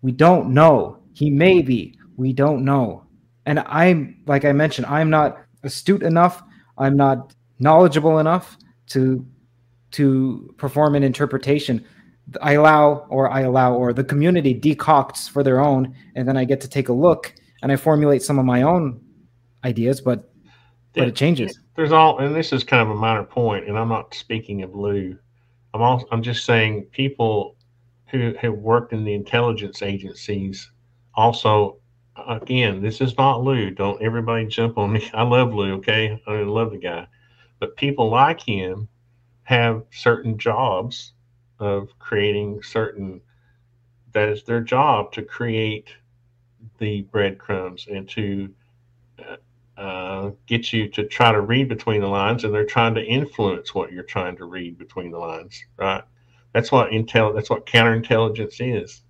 We don't know. He may be. We don't know. And I'm, like I mentioned, I'm not astute enough. I'm not knowledgeable enough to to perform an interpretation. I allow, or I allow, or the community decocts for their own, and then I get to take a look and I formulate some of my own ideas. But but it changes. There's all, and this is kind of a minor point, and I'm not speaking of Lou. I'm also, I'm just saying people who have worked in the intelligence agencies also. Again, this is not Lou. Don't everybody jump on me. I love Lou. Okay, I love the guy, but people like him have certain jobs of creating certain. That is their job to create the breadcrumbs and to uh, Uh, get you to try to read between the lines, and they're trying to influence what you're trying to read between the lines. Right? That's what intel. That's what counterintelligence is.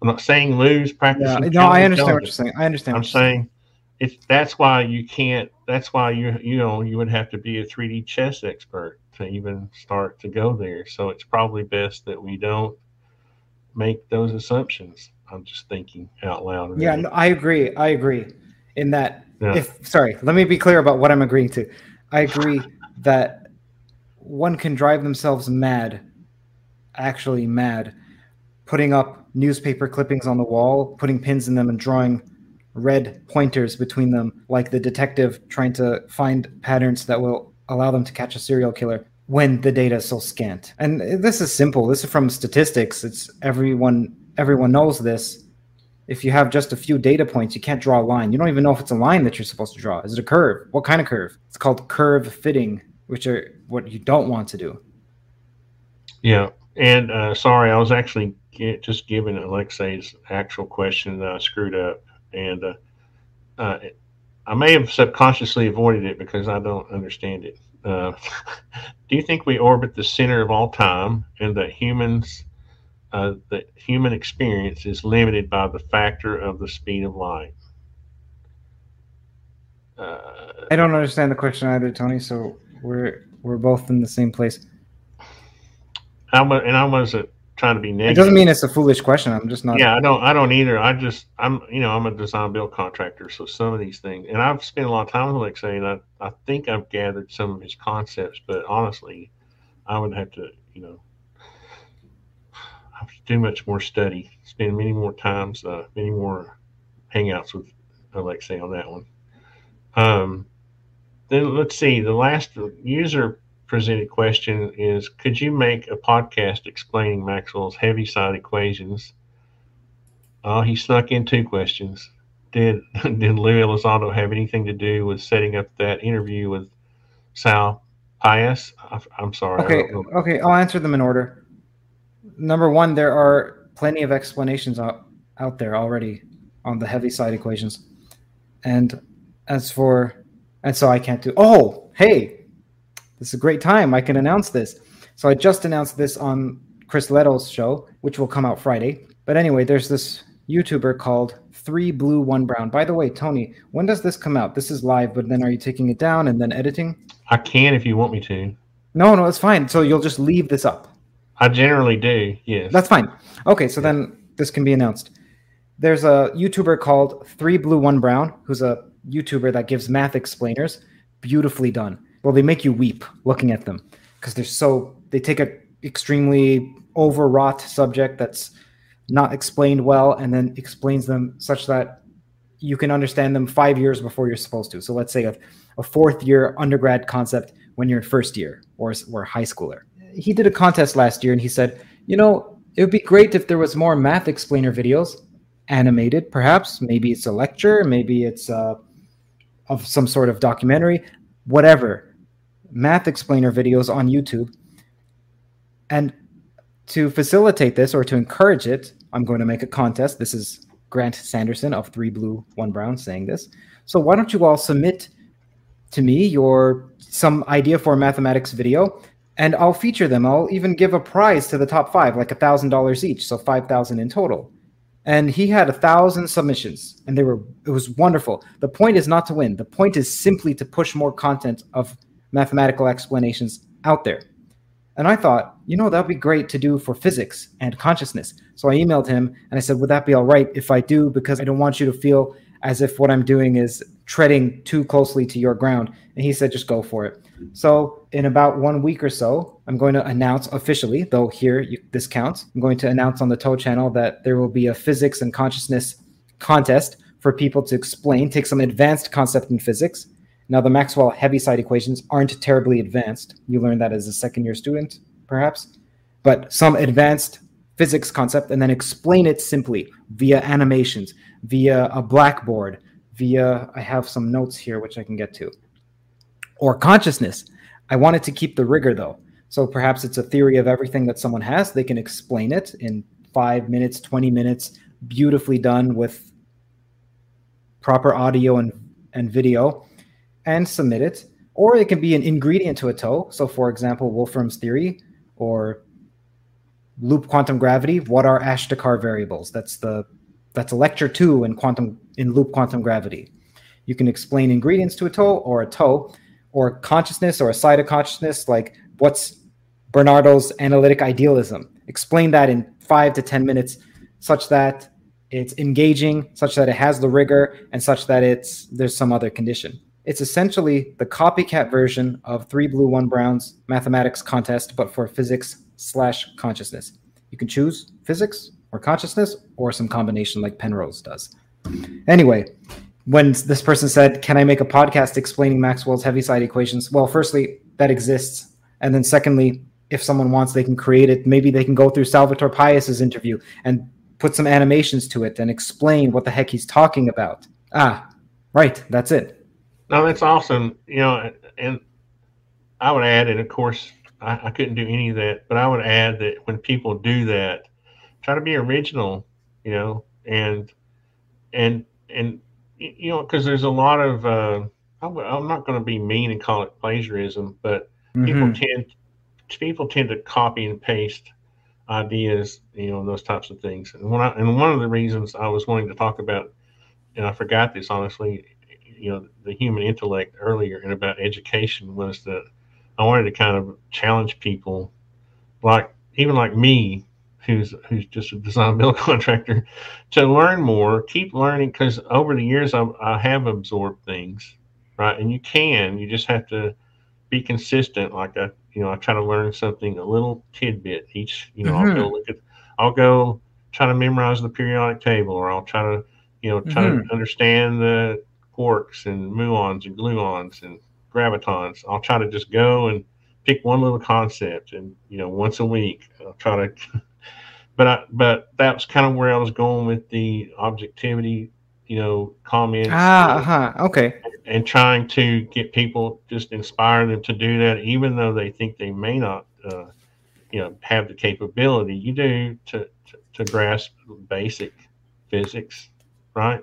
I'm not saying Lou's practicing. Yeah, no, I understand what you're saying. I understand. I'm saying if that's why you can't. That's why you you know you would have to be a 3D chess expert to even start to go there. So it's probably best that we don't make those assumptions. I'm just thinking out loud. Yeah, no, I agree. I agree in that yeah. if sorry, let me be clear about what I'm agreeing to. I agree that one can drive themselves mad, actually mad, putting up newspaper clippings on the wall, putting pins in them, and drawing red pointers between them, like the detective trying to find patterns that will allow them to catch a serial killer when the data is so scant. And this is simple. This is from statistics. It's everyone everyone knows this. If you have just a few data points, you can't draw a line. You don't even know if it's a line that you're supposed to draw. Is it a curve? What kind of curve? It's called curve fitting, which are what you don't want to do. Yeah. And uh, sorry, I was actually get, just giving Alexei's actual question that I screwed up. And uh, uh, I may have subconsciously avoided it because I don't understand it. Uh, do you think we orbit the center of all time and that humans, uh, the human experience is limited by the factor of the speed of light? Uh, I don't understand the question either, Tony. So we're we're both in the same place. I was, and I wasn't trying to be negative. It doesn't mean it's a foolish question. I'm just not. Yeah, I don't. I don't either. I just. I'm. You know, I'm a design build contractor, so some of these things, and I've spent a lot of time with Alexei, and I, I think I've gathered some of his concepts. But honestly, I would have to, you know, I have to do much more study, spend many more times, uh, many more hangouts with Alexei on that one. Um, then let's see. The last user presented question is Could you make a podcast explaining Maxwell's Heaviside equations? Oh, he snuck in two questions. Did did Lou Elizondo have anything to do with setting up that interview with Sal Pais? I'm sorry. Okay, okay, I'll answer them in order. Number one, there are plenty of explanations out, out there already on the Heaviside equations. And as for, and so I can't do, oh, hey, this is a great time. I can announce this. So I just announced this on Chris Lehto's show, which will come out Friday. But anyway, there's this YouTuber called Three Blue One Brown. By the way, Tony, when does this come out? This is live, but then are you taking it down and then editing? I can if you want me to. No, no, it's fine. So you'll just leave this up. I generally do. Yeah. That's fine. Okay, so yeah. then this can be announced. There's a YouTuber called Three Blue One Brown, who's a YouTuber that gives math explainers. Beautifully done well they make you weep looking at them because they're so they take a extremely overwrought subject that's not explained well and then explains them such that you can understand them five years before you're supposed to so let's say a, a fourth year undergrad concept when you're in first year or, or high schooler he did a contest last year and he said you know it would be great if there was more math explainer videos animated perhaps maybe it's a lecture maybe it's uh, of some sort of documentary whatever math explainer videos on YouTube. And to facilitate this or to encourage it, I'm going to make a contest. This is Grant Sanderson of Three Blue, One Brown saying this. So why don't you all submit to me your some idea for a mathematics video and I'll feature them. I'll even give a prize to the top five, like a thousand dollars each, so five thousand in total. And he had a thousand submissions, and they were it was wonderful. The point is not to win. The point is simply to push more content of mathematical explanations out there. And I thought, you know, that'd be great to do for physics and consciousness. So I emailed him and I said, would that be all right if I do? Because I don't want you to feel as if what I'm doing is treading too closely to your ground. And he said, just go for it. So in about one week or so, I'm going to announce officially, though here you, this counts, I'm going to announce on the Toe channel that there will be a physics and consciousness contest for people to explain, take some advanced concept in physics. Now, the Maxwell Heaviside equations aren't terribly advanced. You learn that as a second year student, perhaps, but some advanced physics concept and then explain it simply via animations, via a blackboard, via, I have some notes here which I can get to, or consciousness. I wanted to keep the rigor though. So perhaps it's a theory of everything that someone has. They can explain it in five minutes, 20 minutes, beautifully done with proper audio and, and video and submit it, or it can be an ingredient to a toe. So, for example, Wolfram's theory or loop quantum gravity. What are Ashtekar variables? That's the that's a lecture two in quantum in loop quantum gravity. You can explain ingredients to a toe or a toe, or consciousness or a side of consciousness, like what's Bernardo's analytic idealism. Explain that in five to ten minutes, such that it's engaging, such that it has the rigor, and such that it's there's some other condition. It's essentially the copycat version of Three Blue, One Browns mathematics contest, but for physics slash consciousness. You can choose physics or consciousness or some combination like Penrose does. Anyway, when this person said, Can I make a podcast explaining Maxwell's Heaviside equations? Well, firstly, that exists. And then secondly, if someone wants, they can create it. Maybe they can go through Salvatore Pais's interview and put some animations to it and explain what the heck he's talking about. Ah, right, that's it. No, that's awesome. You know, and I would add, and of course, I, I couldn't do any of that, but I would add that when people do that, try to be original. You know, and and and you know, because there's a lot of uh, I'm, not going to be mean and call it plagiarism, but mm-hmm. people tend people tend to copy and paste ideas, you know, those types of things. And when I, and one of the reasons I was wanting to talk about, and I forgot this honestly, you know, the human intellect earlier and about education was that I wanted to kind of challenge people, like even like me, who's who's just a design build contractor, to learn more, keep learning because over the years I, I have absorbed things, right? And you can, you just have to be consistent. Like I, you know, I try to learn something, a little tidbit each. You know, mm-hmm. I'll go mm-hmm. look at, I'll go try to memorize the periodic table, or I'll try to, you know, try mm-hmm. to understand the quarks and muons and gluons and gravitons. I'll try to just go and pick one little concept, and you know, once a week, I'll try to. But I, but that's kind of where I was going with the objectivity you know, comments. Ah, uh-huh. okay. And trying to get people just inspire them to do that, even though they think they may not, uh, you know, have the capability. You do to, to, to grasp basic physics, right?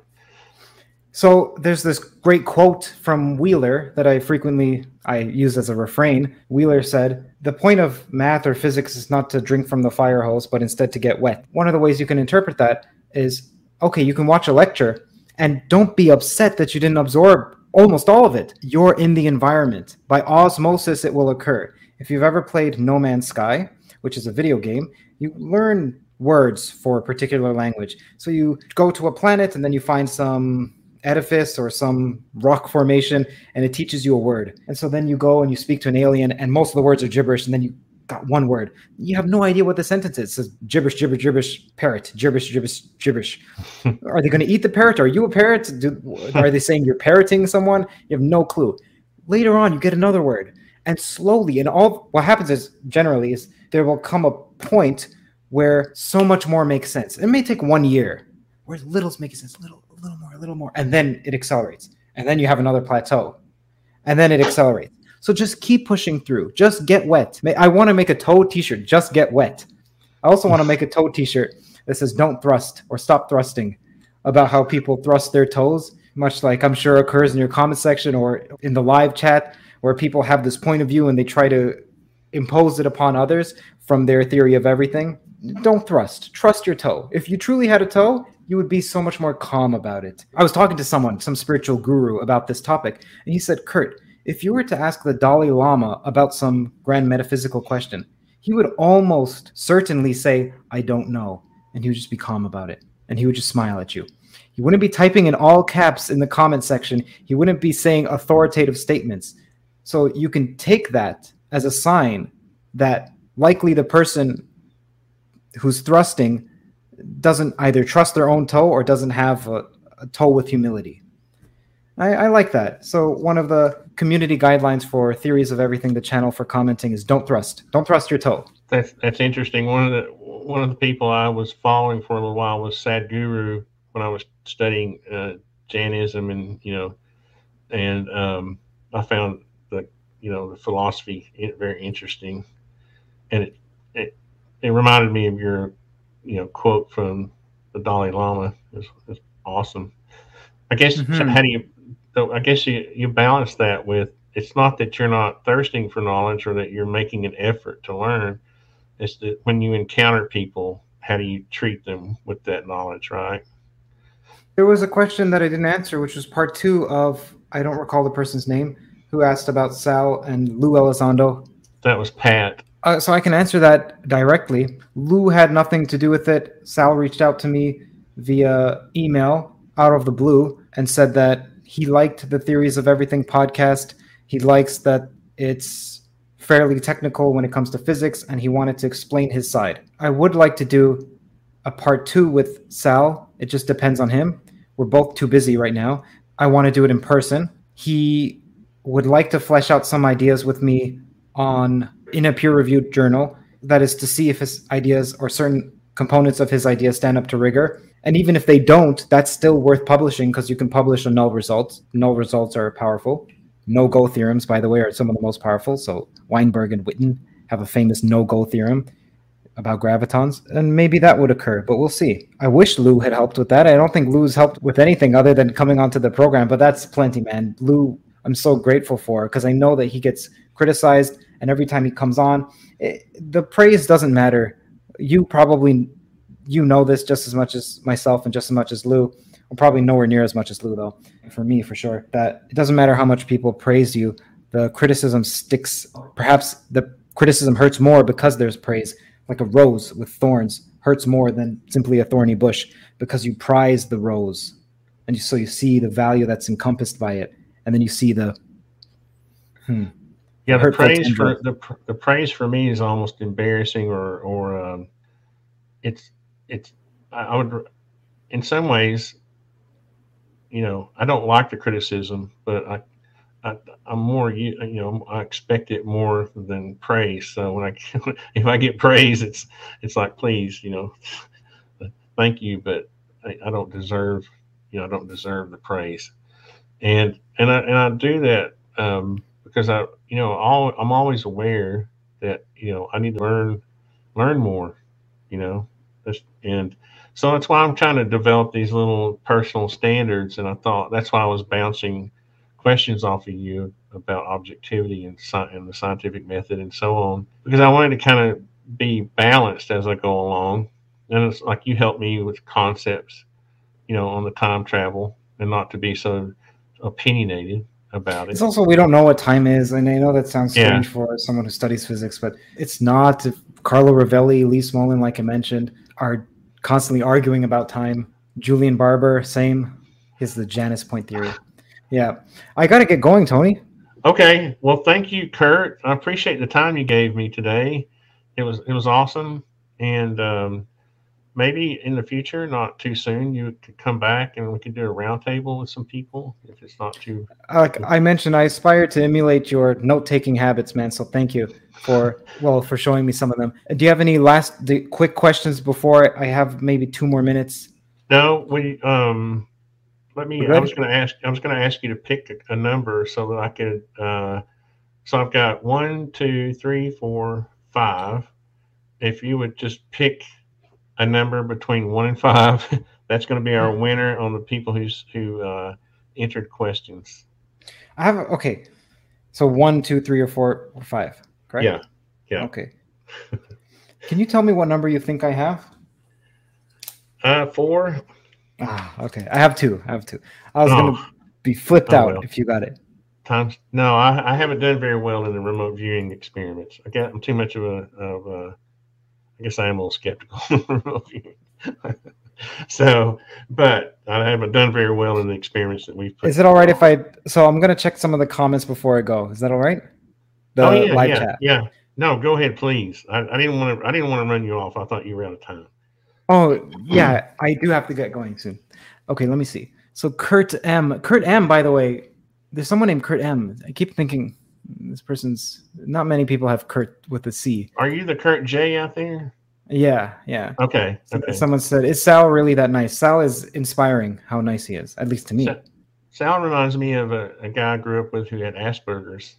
So there's this great quote from Wheeler that I frequently I use as a refrain. Wheeler said, "The point of math or physics is not to drink from the fire hose, but instead to get wet." One of the ways you can interpret that is, okay, you can watch a lecture, and don't be upset that you didn't absorb almost all of it. You're in the environment. By osmosis, it will occur. If you've ever played No Man's Sky, which is a video game, you learn words for a particular language. So you go to a planet and then you find some edifice or some rock formation and it teaches you a word. And so then you go and you speak to an alien and most of the words are gibberish and then you got one word. You have no idea what the sentence is. It says gibberish, gibberish, gibberish, parrot, gibberish, gibberish, gibberish. are they going to eat the parrot? Are you a parrot? Do, are they saying you're parroting someone? You have no clue. Later on, you get another word, and slowly, and all what happens is generally is there will come a point where so much more makes sense. It may take one year, where little's making sense, little, little more, a little more, and then it accelerates, and then you have another plateau, and then it accelerates so just keep pushing through. Just get wet. I want to make a Toad t-shirt. Just get wet. I also want to make a toe t-shirt that says "Don't thrust" or "Stop thrusting," about how people thrust their toes, much like I'm sure occurs in your comment section or in the live chat, where people have this point of view and they try to impose it upon others from their theory of everything. Don't thrust. Trust your toe. If you truly had a toe, you would be so much more calm about it. I was talking to someone, some spiritual guru, about this topic, and he said, Curt, if you were to ask the Dalai Lama about some grand metaphysical question, he would almost certainly say, I don't know. And he would just be calm about it. And he would just smile at you. He wouldn't be typing in all caps in the comment section. He wouldn't be saying authoritative statements. So you can take that as a sign that likely the person who's thrusting doesn't either trust their own toe or doesn't have a, a toe with humility. I, I, like that. So one of the community guidelines for theories of everything, the channel for commenting is don't thrust. Don't thrust your toe. That's that's interesting. One of the one of the people I was following for a little while was Sadhguru when I was studying uh, Jainism, and you know, and um, I found the you know the philosophy very interesting, and it it, it reminded me of your you know quote from the Dalai Lama. It's, it's awesome. I guess mm-hmm. how do you so I guess you, you balance that with it's not that you're not thirsting for knowledge or that you're making an effort to learn. It's that when you encounter people, how do you treat them with that knowledge, right? There was a question that I didn't answer, which was part two of I don't recall the person's name who asked about Sal and Lou Elizondo. That was Pat. Uh, so I can answer that directly. Lou had nothing to do with it. Sal reached out to me via email out of the blue and said that he liked the Theories of Everything podcast. He likes that it's fairly technical when it comes to physics, and he wanted to explain his side. I would like to do a part two with Sal. It just depends on him. We're both too busy right now. I want to do it in person. He would like to flesh out some ideas with me on in a peer reviewed journal. That is to see if his ideas or certain components of his idea stand up to rigor. And even if they don't, that's still worth publishing because you can publish a null result. Null results are powerful. No go theorems, by the way, are some of the most powerful. So Weinberg and Witten have a famous no go theorem about gravitons, and maybe that would occur, but we'll see. I wish Lou had helped with that. I don't think Lou's helped with anything other than coming onto the program, but that's plenty, man. Lou, I'm so grateful for because I know that he gets criticized, and every time he comes on, it, the praise doesn't matter. You probably you know this just as much as myself and just as much as Lou. Well, probably nowhere near as much as Lou, though. For me, for sure, that it doesn't matter how much people praise you. The criticism sticks. Perhaps the criticism hurts more because there's praise like a rose with thorns hurts more than simply a thorny bush because you prize the rose and so you see the value that's encompassed by it and then you see the hmm, yeah the praise for the, the praise for me is almost embarrassing or or um, it's it's I would in some ways you know i don't like the criticism but i I, am more you know I expect it more than praise. So when I if I get praise, it's it's like please you know thank you, but I, I, don't deserve you know I don't deserve the praise, and and I and I do that um, because I you know all I'm always aware that you know I need to learn learn more, you know, and so that's why I'm trying to develop these little personal standards, and I thought that's why I was bouncing questions off of you about objectivity and, and the scientific method and so on because I wanted to kind of be balanced as I go along. And it's like you help me with concepts, you know, on the time travel and not to be so opinionated about it. It's also we don't know what time is, and I know that sounds strange yeah. for someone who studies physics, but it's not. Carlo Rovelli, Lee Smolin, like I mentioned, are constantly arguing about time. Julian Barbour, same. Is the Janus point theory. Yeah. I got to get going, Tony. Okay. Well, thank you, Curt. I appreciate the time you gave me today. It was it was awesome, and um, maybe in the future, not too soon, you could come back and we could do a roundtable with some people if it's not too. Like I mentioned, I aspire to emulate your note-taking habits, man. So thank you for well for showing me some of them. Do you have any last the quick questions before I have maybe two more minutes? No, we um let me. I was going to ask. I was going to ask you to pick a, a, number so that I could. Uh, so I've got one, two, three, four, five. If you would just pick a number between one and five, that's going to be our winner on the people who's who uh, entered questions. I have okay. So one, two, three, or four, or five. Correct. Yeah. Yeah. Okay. Can you tell me what number you think I have? Uh, four. Ah, okay. I have two. I have two. I was oh. gonna be flipped oh, out well. if you got it. Times no, I, I haven't done very well in the remote viewing experiments. I got I'm too much of a of a I guess I am a little skeptical so, but I haven't done very well in the experiments that we've put. Is it all right if I? So I'm gonna check some of the comments before I go. Is that all right? The oh yeah, yeah, chat. yeah. No, go ahead, please. I, I didn't want to. I didn't want to run you off. I thought you were out of time. Oh yeah, I do have to get going soon. Okay, let me see. So Kurt M. Kurt M. By the way, there's someone named Kurt M. I keep thinking this person's. Not many people have Curt with a C. Are you the Curt J out there? Yeah, yeah. Okay. okay. Someone said, "Is Sal really that nice?" Sal is inspiring. How nice he is, at least to me. Sal, Sal reminds me of a, a guy I grew up with who had Asperger's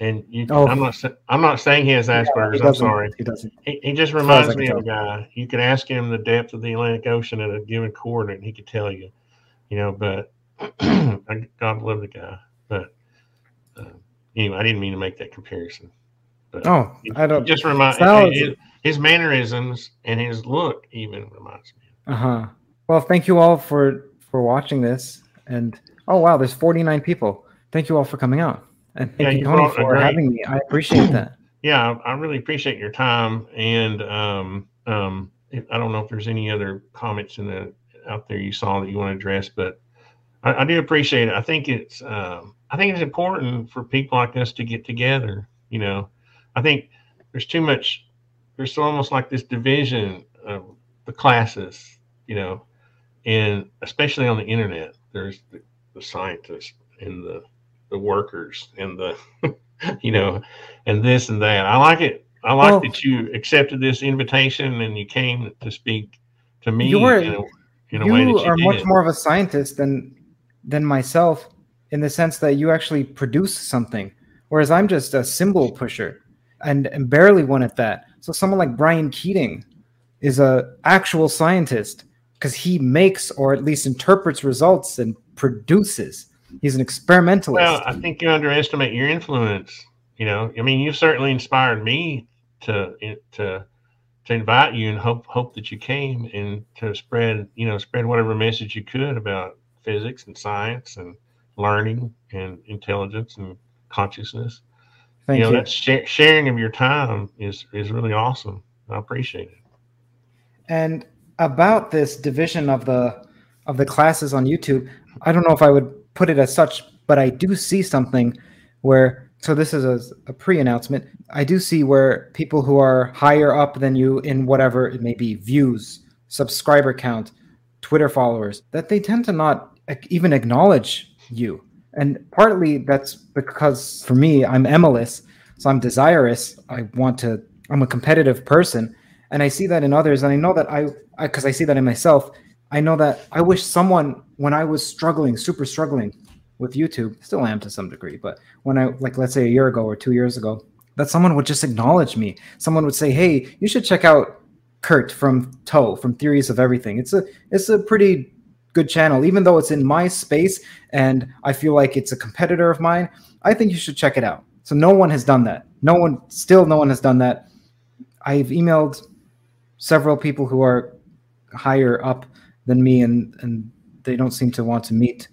and you, oh. I'm not I'm not saying he has Asperger's. Yeah, I'm sorry. He doesn't. He, he just reminds me of a guy. You could ask him the depth of the Atlantic Ocean at a given coordinate, and he could tell you. You know, but I God love the guy. But anyway, I didn't mean to make that comparison. But oh, I don't. Just remind his, his mannerisms and his look even reminds me. Uh huh. Well, thank you all for for watching this, and oh wow, there's 49 people. Thank you all for coming out. And thank yeah, you, Tony, for having me. I appreciate that. Yeah, I really appreciate your time. And um, um, I don't know if there's any other comments in the out there you saw that you want to address, but I, I do appreciate it. I think it's um, I think it's important for people like us to get together. You know, I think there's too much. There's almost like this division of the classes. You know, and especially on the internet, there's the, the scientists and the the workers and the you know and this and that i like it I like well, that you accepted this invitation and you came to speak to me accepted this invitation and you came to speak to me you in a, in a you way that you are did. much more of a scientist than than myself in the sense that you actually produce something whereas i'm just a symbol pusher and, and barely one at that. So someone like brian keating is a actual scientist because he makes or at least interprets results and produces. He's an experimentalist. Well i think you underestimate your influence you know? I mean you certainly inspired me to eh, to to invite you and hope hope that you came and to spread you know spread whatever message you could about physics and science and learning and intelligence and consciousness. Thank you know you. that sh- sharing of your time is is really awesome. I appreciate it. And about this division of the of the classes on YouTube, I don't know if I would put it as such, but I do see something where so this is a, a, pre-announcement i do see where people who are higher up than you in whatever it may be views subscriber count twitter followers that they tend to not even acknowledge you and partly that's because for me i'm emulous so i'm desirous i want to i'm a competitive person and i see that in others and i know that i because I, I see that in myself i know that i wish someone when i was struggling super struggling with YouTube, still am to some degree, but when I like let's say a year ago or two years ago, that someone would just acknowledge me. Someone would say, "Hey, you should check out Curt from Toe from Theories of Everything. It's a it's a pretty good channel, even though it's in my space and I feel like it's a competitor of mine. I think you should check it out." So no one has done that. No one, still, no one has done that. I've emailed several people who are higher up than me, and and they don't seem to want to meet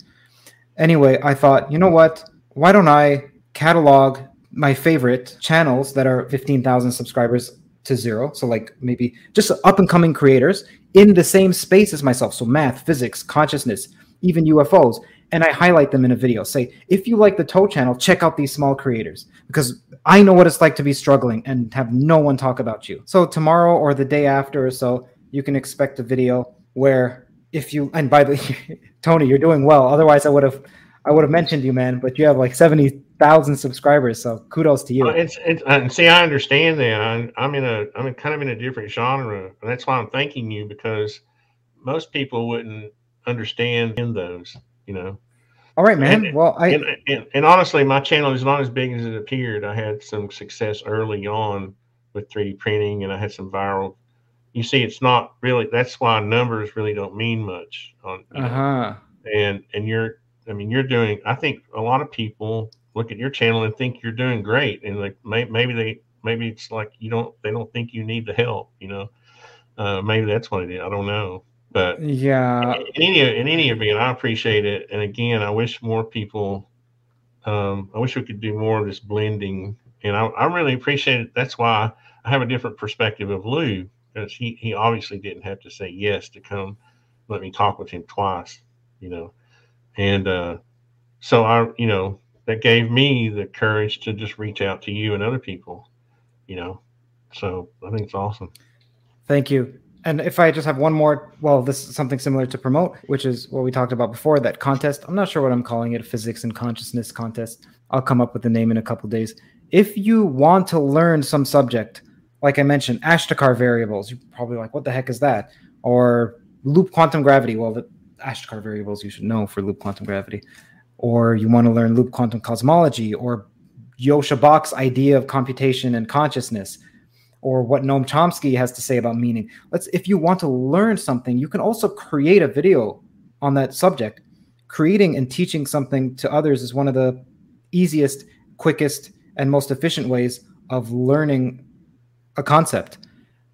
Anyway, I thought, you know what? Why don't I catalog my favorite channels that are 15,000 subscribers to zero? So, like maybe just up and coming creators in the same space as myself. So, math, physics, consciousness, even UFOs. And I highlight them in a video. Say, if you like the Toe channel, check out these small creators because I know what it's like to be struggling and have no one talk about you. So, tomorrow or the day after or so, you can expect a video where if you and by the Tony, you're doing well. Otherwise, I would have I would have mentioned you, man. But you have like seventy thousand subscribers, so kudos to you. Uh, it's, it's and see, I understand that. I'm, I'm in a I'm in kind of in a different genre, and that's why I'm thanking you because most people wouldn't understand in those, you know. All right, man. And, well, I and, and, and, honestly, my channel is not as big as it appeared. I had some success early on with 3D printing, and I had some viral you see, it's not really. That's why numbers really don't mean much. On uh huh. And and you're, I mean, you're doing. I think a lot of people look at your channel and think you're doing great, and like may, maybe they maybe it's like you don't they don't think you need the help. You know, uh, maybe that's what it is. I don't know. But yeah, in any in any event, I appreciate it. And again, I wish more people. Um, I wish we could do more of this blending, and I, I really appreciate it. That's why I have a different perspective of Lou because he, he obviously didn't have to say yes to come let me talk with him twice, you know. And uh, so I, you know, that gave me the courage to just reach out to you and other people, you know. So I think it's awesome. Thank you. And if I just have one more, well, this is something similar to promote, which is what we talked about before that contest. I'm not sure what I'm calling it, physics and consciousness contest. I'll come up with the name in a couple days. If you want to learn some subject, like I mentioned, Ashtekar variables. You're probably like, what the heck is that? Or loop quantum gravity. Well, the Ashtekar variables you should know for loop quantum gravity. Or you want to learn loop quantum cosmology or Joscha Bach's idea of computation and consciousness or what Noam Chomsky has to say about meaning. Let's if you want to learn something, you can also create a video on that subject. Creating and teaching something to others is one of the easiest, quickest, and most efficient ways of learning a concept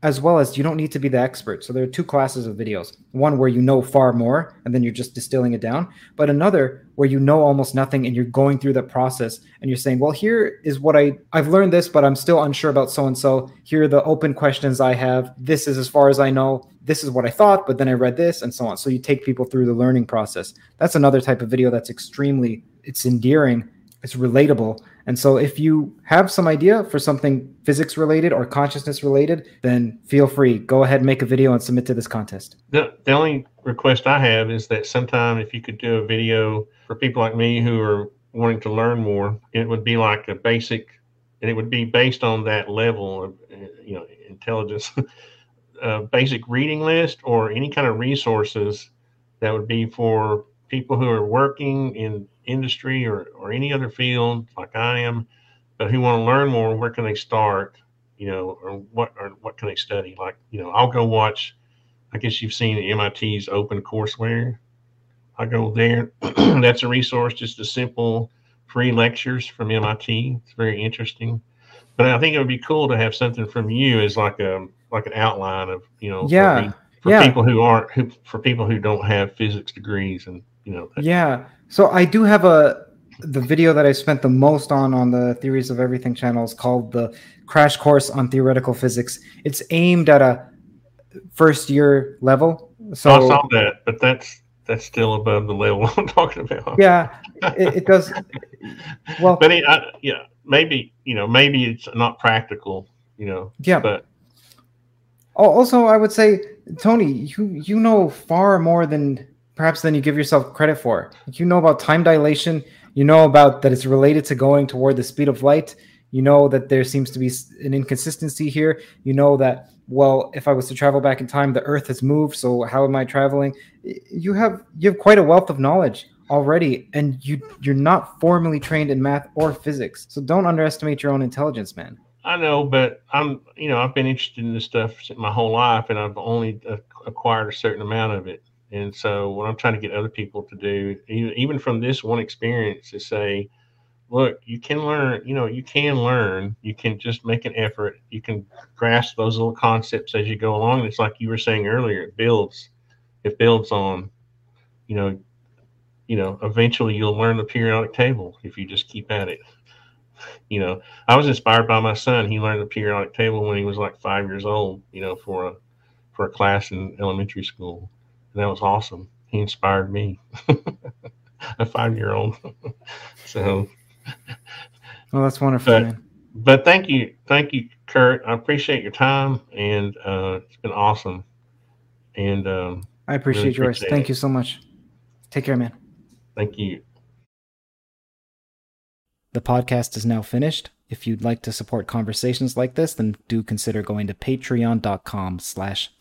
as well as you don't need to be the expert. So there are two classes of videos. One where you know far more and then you're just distilling it down, but another where you know almost nothing and you're going through the process and you're saying, "Well, here is what I I've learned this, but I'm still unsure about so and so. Here are the open questions I have. This is as far as I know. This is what I thought, but then I read this and so on." So you take people through the learning process. That's another type of video that's extremely it's endearing, it's relatable and so if you have some idea for something physics related or consciousness related, then feel free. Go ahead and make a video and submit to this contest. The, the only request I have is that sometime if you could do a video for people like me who are wanting to learn more, it would be like a basic and it would be based on that level of you know intelligence. uh, basic reading list or any kind of resources that would be for people who are working in industry or, or any other field like I am, but who want to learn more, where can they start? You know, or what or what can they study? Like, you know, I'll go watch. I guess you've seen MIT's Open Courseware. I go there. That's a resource, just a simple free lectures from MIT. It's very interesting. But I think it would be cool to have something from you as like a like an outline of you know yeah for, for yeah. people who aren't who for people who don't have physics degrees and you know yeah so i do have a the video that i spent the most on on the theories of everything channel is called the crash course on theoretical physics it's aimed at a first year level so I saw that, but that's that's still above the level I'm talking about. yeah it, it does well But it, I, yeah, maybe you know maybe it's not practical, you know. yeah But Also, I would say, Tony, you you know far more than perhaps than you give yourself credit for. You know about time dilation. You know about that it's related to going toward the speed of light. You know that there seems to be an inconsistency here. You know that well, if I was to travel back in time, the Earth has moved. So how am I traveling? You have you have quite a wealth of knowledge already, and you you're not formally trained in math or physics. So don't underestimate your own intelligence, man. I know, but I'm you know I've been interested in this stuff my whole life, and I've only acquired a certain amount of it. And so what I'm trying to get other people to do, even from this one experience, is say, look, you can learn. You know, you can learn. You can just make an effort. You can grasp those little concepts as you go along. It's like you were saying earlier, it builds. It builds on. You know, you know. Eventually, you'll learn the periodic table if you just keep at it. You know, I was inspired by my son. He learned the periodic table when he was like five years old. You know, for a for a class in elementary school, that was awesome. He inspired me, a five year old. so, Well, that's wonderful, But- but thank you, thank you, Curt. I appreciate your time, and uh, it's been awesome. And um, I appreciate Really yours. appreciate Thank it. you so much. Take care, man. thank you. The podcast is now finished. If you'd like to support conversations like this, then do consider going to patreon.com slash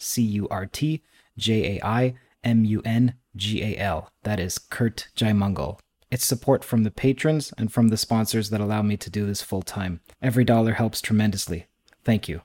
C-U-R-T-J-A-I-M-U-N-G-A-L. That is Curt Jaimungal. It's support from the patrons and from the sponsors that allow me to do this full time. Every dollar helps tremendously. Thank you.